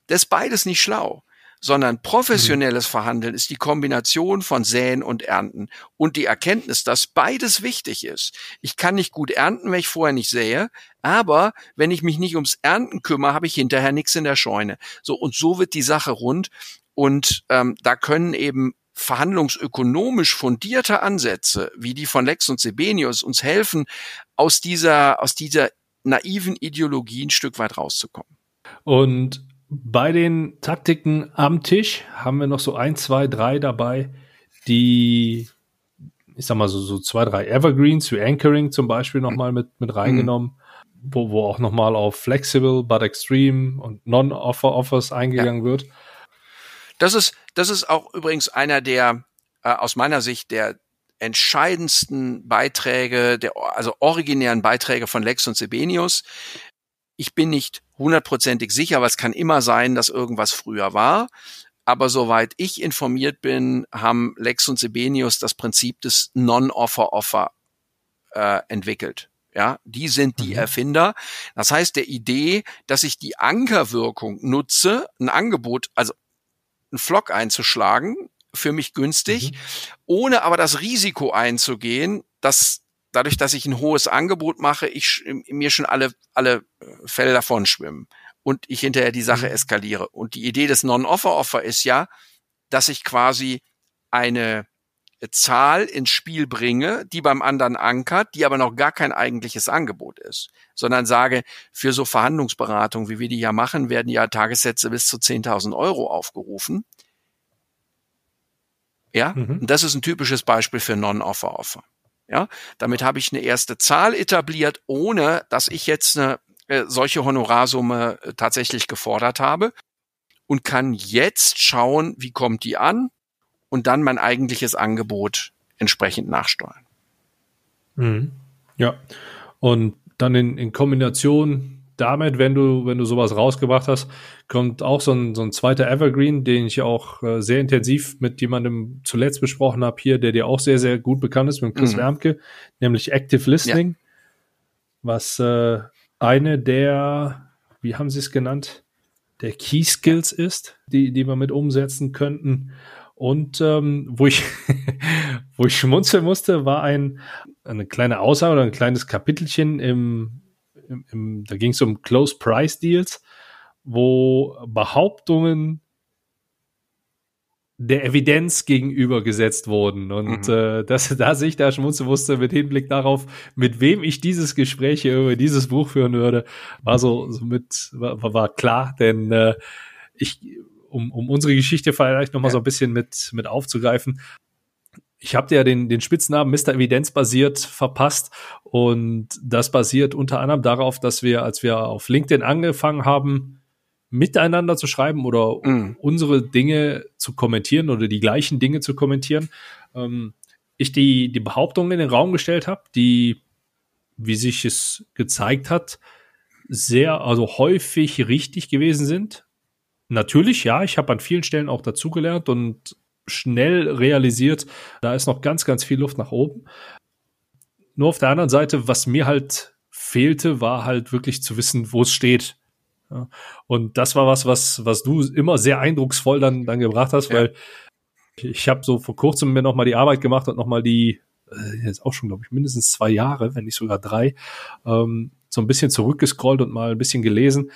Das ist beides nicht schlau sondern professionelles mhm. Verhandeln ist die Kombination von Säen und Ernten und die Erkenntnis, dass beides wichtig ist. Ich kann nicht gut ernten, wenn ich vorher nicht sähe, aber wenn ich mich nicht ums Ernten kümmere, habe ich hinterher nichts in der Scheune. So und so wird die Sache rund und ähm, da können eben verhandlungsökonomisch fundierte Ansätze wie die von Lex und Sebenius uns helfen, aus dieser aus dieser naiven Ideologie ein Stück weit rauszukommen. Und bei den Taktiken am Tisch haben wir noch so ein, zwei, drei dabei, die, ich sag mal so, so zwei, drei Evergreens wie Anchoring zum Beispiel nochmal mit, mit reingenommen, mhm. wo, wo auch nochmal auf Flexible, but Extreme und Non-Offer-Offers eingegangen ja. wird. Das ist, das ist auch übrigens einer der, äh, aus meiner Sicht, der entscheidendsten Beiträge, der, also originären Beiträge von Lex und Sebenius. Ich bin nicht hundertprozentig sicher, aber es kann immer sein, dass irgendwas früher war. Aber soweit ich informiert bin, haben Lex und Sebenius das Prinzip des Non-Offer-Offer äh, entwickelt. Ja, die sind die mhm. Erfinder. Das heißt, der Idee, dass ich die Ankerwirkung nutze, ein Angebot, also einen Flock einzuschlagen, für mich günstig, mhm. ohne aber das Risiko einzugehen, dass dadurch, dass ich ein hohes Angebot mache, ich mir schon alle, alle äh, Fälle davon schwimmen und ich hinterher die Sache mhm. eskaliere. Und die Idee des Non-Offer-Offer ist ja, dass ich quasi eine Zahl ins Spiel bringe, die beim anderen ankert, die aber noch gar kein eigentliches Angebot ist, sondern sage, für so Verhandlungsberatung, wie wir die ja machen, werden ja Tagessätze bis zu 10.000 Euro aufgerufen. Ja, mhm. und das ist ein typisches Beispiel für Non-Offer-Offer. Ja, damit habe ich eine erste Zahl etabliert, ohne dass ich jetzt eine äh, solche Honorarsumme äh, tatsächlich gefordert habe und kann jetzt schauen, wie kommt die an und dann mein eigentliches Angebot entsprechend nachsteuern. Mhm. Ja, und dann in, in Kombination damit, wenn du, wenn du sowas rausgebracht hast, kommt auch so ein, so ein zweiter Evergreen, den ich auch äh, sehr intensiv mit jemandem zuletzt besprochen habe hier, der dir auch sehr, sehr gut bekannt ist, mit Chris mhm. Wermke, nämlich Active Listening, ja. was äh, eine der, wie haben sie es genannt, der Key Skills ist, die, die wir mit umsetzen könnten. Und ähm, wo ich wo ich schmunzeln musste, war ein eine kleine Aussage oder ein kleines Kapitelchen im im, im, da ging es um Close Price Deals, wo Behauptungen der Evidenz gegenübergesetzt wurden. Und mhm. äh, das, da sich da schmunzeln musste mit Hinblick darauf, mit wem ich dieses Gespräch über dieses Buch führen würde, war so, so mit, war, war klar, denn äh, ich, um, um unsere Geschichte vielleicht nochmal ja. so ein bisschen mit, mit aufzugreifen, ich habe dir ja den, den Spitznamen Mr. Evidenz basiert verpasst und das basiert unter anderem darauf, dass wir, als wir auf LinkedIn angefangen haben, miteinander zu schreiben oder mm. unsere Dinge zu kommentieren oder die gleichen Dinge zu kommentieren, ähm, ich die, die Behauptungen in den Raum gestellt habe, die, wie sich es gezeigt hat, sehr, also häufig richtig gewesen sind. Natürlich, ja, ich habe an vielen Stellen auch dazugelernt und schnell realisiert, da ist noch ganz, ganz viel Luft nach oben. Nur auf der anderen Seite, was mir halt fehlte, war halt wirklich zu wissen, wo es steht. Ja. Und das war was, was, was du immer sehr eindrucksvoll dann, dann gebracht hast, ja. weil ich habe so vor kurzem mir nochmal die Arbeit gemacht und nochmal die, äh, jetzt auch schon, glaube ich, mindestens zwei Jahre, wenn nicht sogar drei, ähm, so ein bisschen zurückgescrollt und mal ein bisschen gelesen.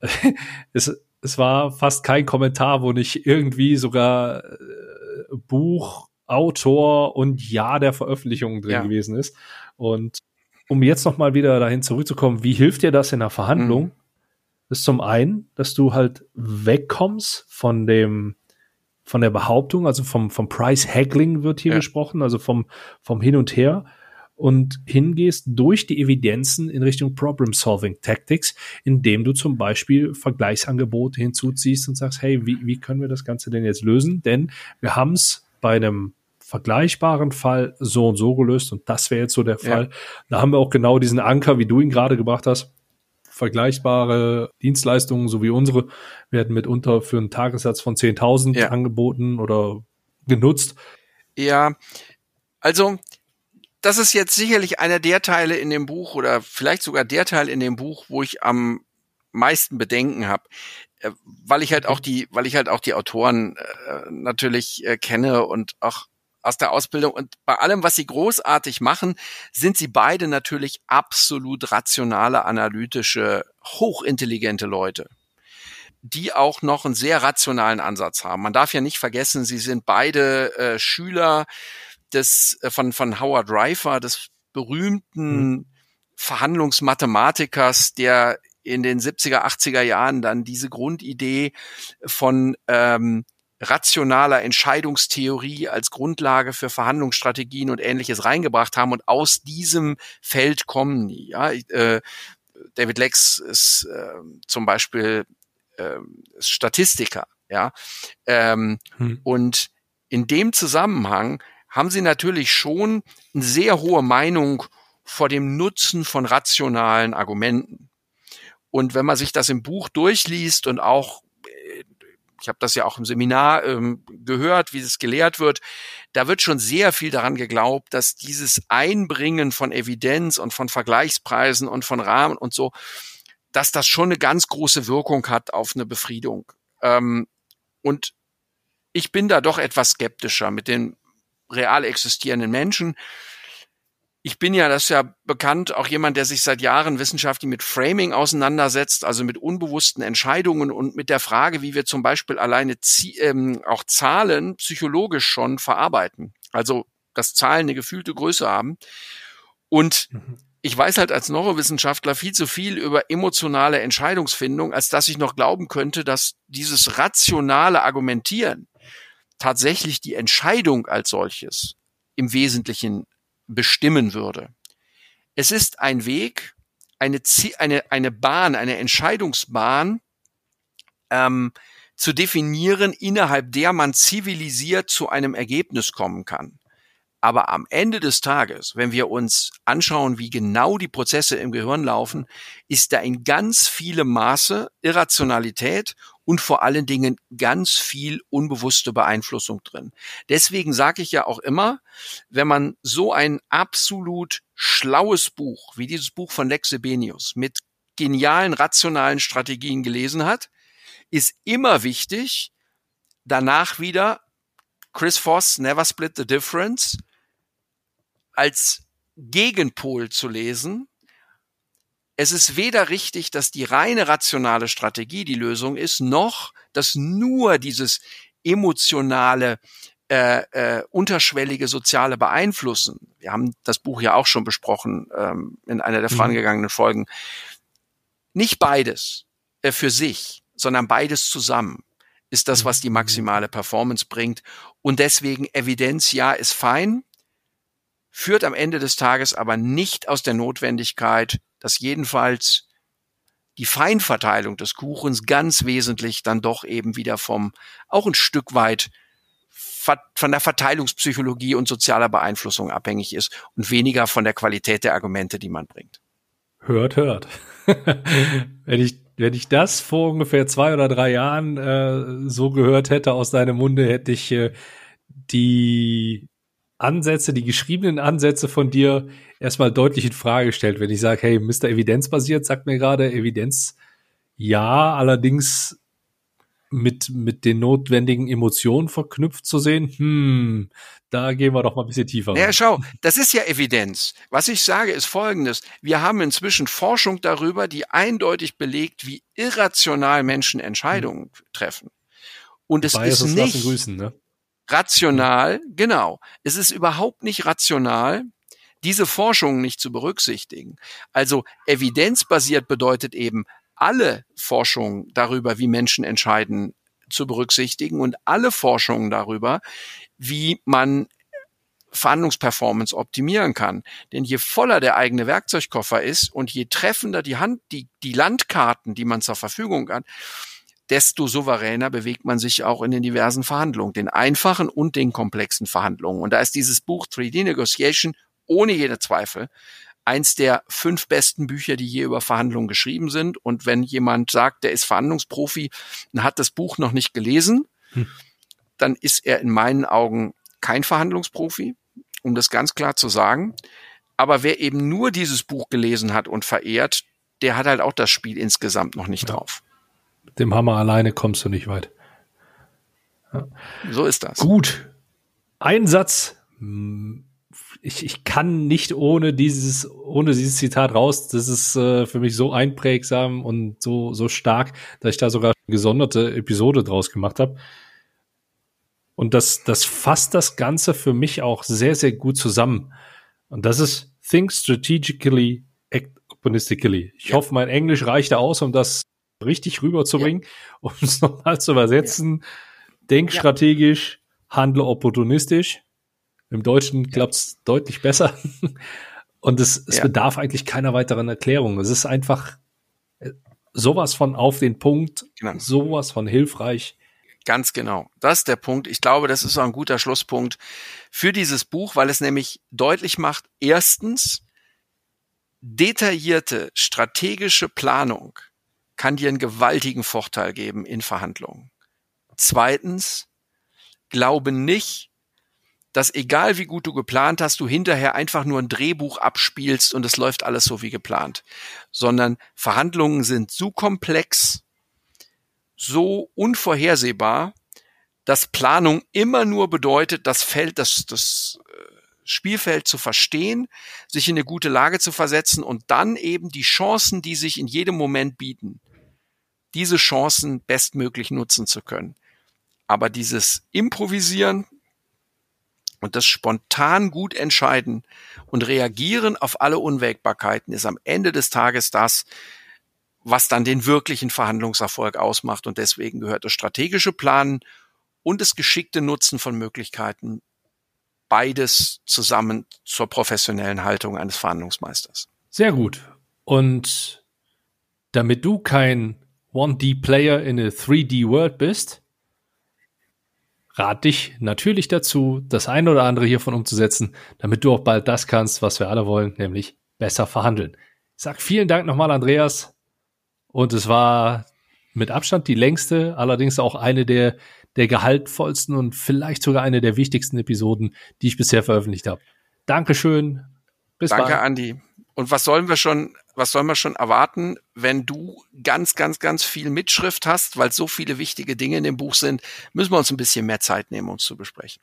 es, es war fast kein Kommentar, wo nicht irgendwie sogar äh, Buch, Autor und Jahr der Veröffentlichung drin ja. gewesen ist. Und um jetzt nochmal wieder dahin zurückzukommen, wie hilft dir das in der Verhandlung? Mhm. ist zum einen, dass du halt wegkommst von dem, von der Behauptung, also vom, vom Price Haggling wird hier ja. gesprochen, also vom, vom Hin und Her und hingehst durch die Evidenzen in Richtung Problem-Solving Tactics, indem du zum Beispiel Vergleichsangebote hinzuziehst und sagst, hey, wie, wie können wir das Ganze denn jetzt lösen? Denn wir haben es bei einem vergleichbaren Fall so und so gelöst und das wäre jetzt so der Fall. Ja. Da haben wir auch genau diesen Anker, wie du ihn gerade gebracht hast. Vergleichbare Dienstleistungen, so wie unsere, werden mitunter für einen Tagessatz von 10.000 ja. angeboten oder genutzt. Ja, also das ist jetzt sicherlich einer der Teile in dem Buch oder vielleicht sogar der Teil in dem Buch, wo ich am meisten Bedenken habe, äh, weil ich halt auch die, weil ich halt auch die Autoren äh, natürlich äh, kenne und auch aus der Ausbildung und bei allem, was sie großartig machen, sind sie beide natürlich absolut rationale, analytische, hochintelligente Leute die auch noch einen sehr rationalen Ansatz haben. Man darf ja nicht vergessen, sie sind beide äh, Schüler des, äh, von, von Howard Reifer, des berühmten mhm. Verhandlungsmathematikers, der in den 70er, 80er Jahren dann diese Grundidee von ähm, rationaler Entscheidungstheorie als Grundlage für Verhandlungsstrategien und ähnliches reingebracht haben und aus diesem Feld kommen die. Ja, äh, David Lex ist äh, zum Beispiel äh, Statistiker, ja, ähm, hm. und in dem Zusammenhang haben sie natürlich schon eine sehr hohe Meinung vor dem Nutzen von rationalen Argumenten. Und wenn man sich das im Buch durchliest und auch, äh, ich habe das ja auch im Seminar ähm, gehört, wie es gelehrt wird, da wird schon sehr viel daran geglaubt, dass dieses Einbringen von Evidenz und von Vergleichspreisen und von Rahmen und so, dass das schon eine ganz große Wirkung hat auf eine Befriedung. Ähm, und ich bin da doch etwas skeptischer mit den real existierenden Menschen. Ich bin ja, das ist ja bekannt, auch jemand, der sich seit Jahren wissenschaftlich mit Framing auseinandersetzt, also mit unbewussten Entscheidungen und mit der Frage, wie wir zum Beispiel alleine ähm, auch Zahlen psychologisch schon verarbeiten. Also, dass Zahlen eine gefühlte Größe haben. Und mhm. ich weiß halt als Neurowissenschaftler viel zu viel über emotionale Entscheidungsfindung, als dass ich noch glauben könnte, dass dieses rationale Argumentieren tatsächlich die Entscheidung als solches im Wesentlichen bestimmen würde. Es ist ein Weg, eine, eine, eine Bahn, eine Entscheidungsbahn ähm, zu definieren, innerhalb der man zivilisiert zu einem Ergebnis kommen kann. Aber am Ende des Tages, wenn wir uns anschauen, wie genau die Prozesse im Gehirn laufen, ist da in ganz vielem Maße Irrationalität und vor allen Dingen ganz viel unbewusste Beeinflussung drin. Deswegen sage ich ja auch immer, wenn man so ein absolut schlaues Buch wie dieses Buch von Lex Sebenius mit genialen rationalen Strategien gelesen hat, ist immer wichtig, danach wieder Chris Voss Never Split the Difference als Gegenpol zu lesen es ist weder richtig, dass die reine rationale Strategie die Lösung ist, noch dass nur dieses emotionale, äh, äh, unterschwellige soziale Beeinflussen. Wir haben das Buch ja auch schon besprochen ähm, in einer der mhm. vorangegangenen Folgen. Nicht beides äh, für sich, sondern beides zusammen ist das, was die mhm. maximale Performance bringt. Und deswegen Evidenz, ja, ist fein, führt am Ende des Tages aber nicht aus der Notwendigkeit, dass jedenfalls die Feinverteilung des Kuchens ganz wesentlich dann doch eben wieder vom, auch ein Stück weit von der Verteilungspsychologie und sozialer Beeinflussung abhängig ist und weniger von der Qualität der Argumente, die man bringt. Hört, hört. wenn ich wenn ich das vor ungefähr zwei oder drei Jahren äh, so gehört hätte aus deinem Munde, hätte ich äh, die Ansätze, die geschriebenen Ansätze von dir erstmal deutlich in Frage gestellt. Wenn ich sage, hey, Mr. Evidenzbasiert, sagt mir gerade Evidenz ja, allerdings mit, mit den notwendigen Emotionen verknüpft zu sehen, hm, da gehen wir doch mal ein bisschen tiefer. Ja, schau, das ist ja Evidenz. Was ich sage, ist Folgendes. Wir haben inzwischen Forschung darüber, die eindeutig belegt, wie irrational Menschen Entscheidungen treffen. Und es Bias ist nicht, grüßen, ne? Rational, genau. Es ist überhaupt nicht rational, diese Forschung nicht zu berücksichtigen. Also evidenzbasiert bedeutet eben, alle Forschungen darüber, wie Menschen entscheiden, zu berücksichtigen und alle Forschungen darüber, wie man Verhandlungsperformance optimieren kann. Denn je voller der eigene Werkzeugkoffer ist und je treffender die Hand, die, die Landkarten, die man zur Verfügung hat, desto souveräner bewegt man sich auch in den diversen Verhandlungen, den einfachen und den komplexen Verhandlungen. Und da ist dieses Buch 3D Negotiation ohne jede Zweifel eins der fünf besten Bücher, die je über Verhandlungen geschrieben sind. Und wenn jemand sagt, der ist Verhandlungsprofi und hat das Buch noch nicht gelesen, hm. dann ist er in meinen Augen kein Verhandlungsprofi, um das ganz klar zu sagen. Aber wer eben nur dieses Buch gelesen hat und verehrt, der hat halt auch das Spiel insgesamt noch nicht ja. drauf. Mit dem Hammer alleine kommst du nicht weit. Ja. So ist das. Gut. Ein Satz ich, ich kann nicht ohne dieses, ohne dieses Zitat raus. Das ist äh, für mich so einprägsam und so, so stark, dass ich da sogar eine gesonderte Episode draus gemacht habe. Und das, das fasst das Ganze für mich auch sehr, sehr gut zusammen. Und das ist Think Strategically, Act Opportunistically. Ich ja. hoffe, mein Englisch reicht aus, um das richtig rüberzubringen, ja. um es nochmal zu übersetzen. Ja. Denk strategisch, handle opportunistisch. Im Deutschen klappt's deutlich besser. Und es, es ja. bedarf eigentlich keiner weiteren Erklärung. Es ist einfach äh, sowas von auf den Punkt, genau. sowas von hilfreich. Ganz genau. Das ist der Punkt. Ich glaube, das ist auch ein guter Schlusspunkt für dieses Buch, weil es nämlich deutlich macht, erstens, detaillierte strategische Planung kann dir einen gewaltigen Vorteil geben in Verhandlungen. Zweitens, glaube nicht, dass egal wie gut du geplant hast, du hinterher einfach nur ein Drehbuch abspielst und es läuft alles so wie geplant, sondern Verhandlungen sind so komplex, so unvorhersehbar, dass Planung immer nur bedeutet, das Feld, das, das äh, Spielfeld zu verstehen, sich in eine gute Lage zu versetzen und dann eben die Chancen, die sich in jedem Moment bieten, diese Chancen bestmöglich nutzen zu können. Aber dieses Improvisieren, und das spontan gut entscheiden und reagieren auf alle Unwägbarkeiten ist am Ende des Tages das, was dann den wirklichen Verhandlungserfolg ausmacht. Und deswegen gehört das strategische Planen und das geschickte Nutzen von Möglichkeiten beides zusammen zur professionellen Haltung eines Verhandlungsmeisters. Sehr gut. Und damit du kein 1D-Player in a 3D-World bist, rat dich natürlich dazu, das eine oder andere hiervon umzusetzen, damit du auch bald das kannst, was wir alle wollen, nämlich besser verhandeln. Ich sag vielen Dank nochmal, Andreas. Und es war mit Abstand die längste, allerdings auch eine der, der gehaltvollsten und vielleicht sogar eine der wichtigsten Episoden, die ich bisher veröffentlicht habe. Dankeschön. Bis Danke, bald. Danke, Andi. Und was sollen wir schon, was sollen wir schon erwarten, wenn du ganz, ganz, ganz viel Mitschrift hast, weil so viele wichtige Dinge in dem Buch sind, müssen wir uns ein bisschen mehr Zeit nehmen, uns zu besprechen.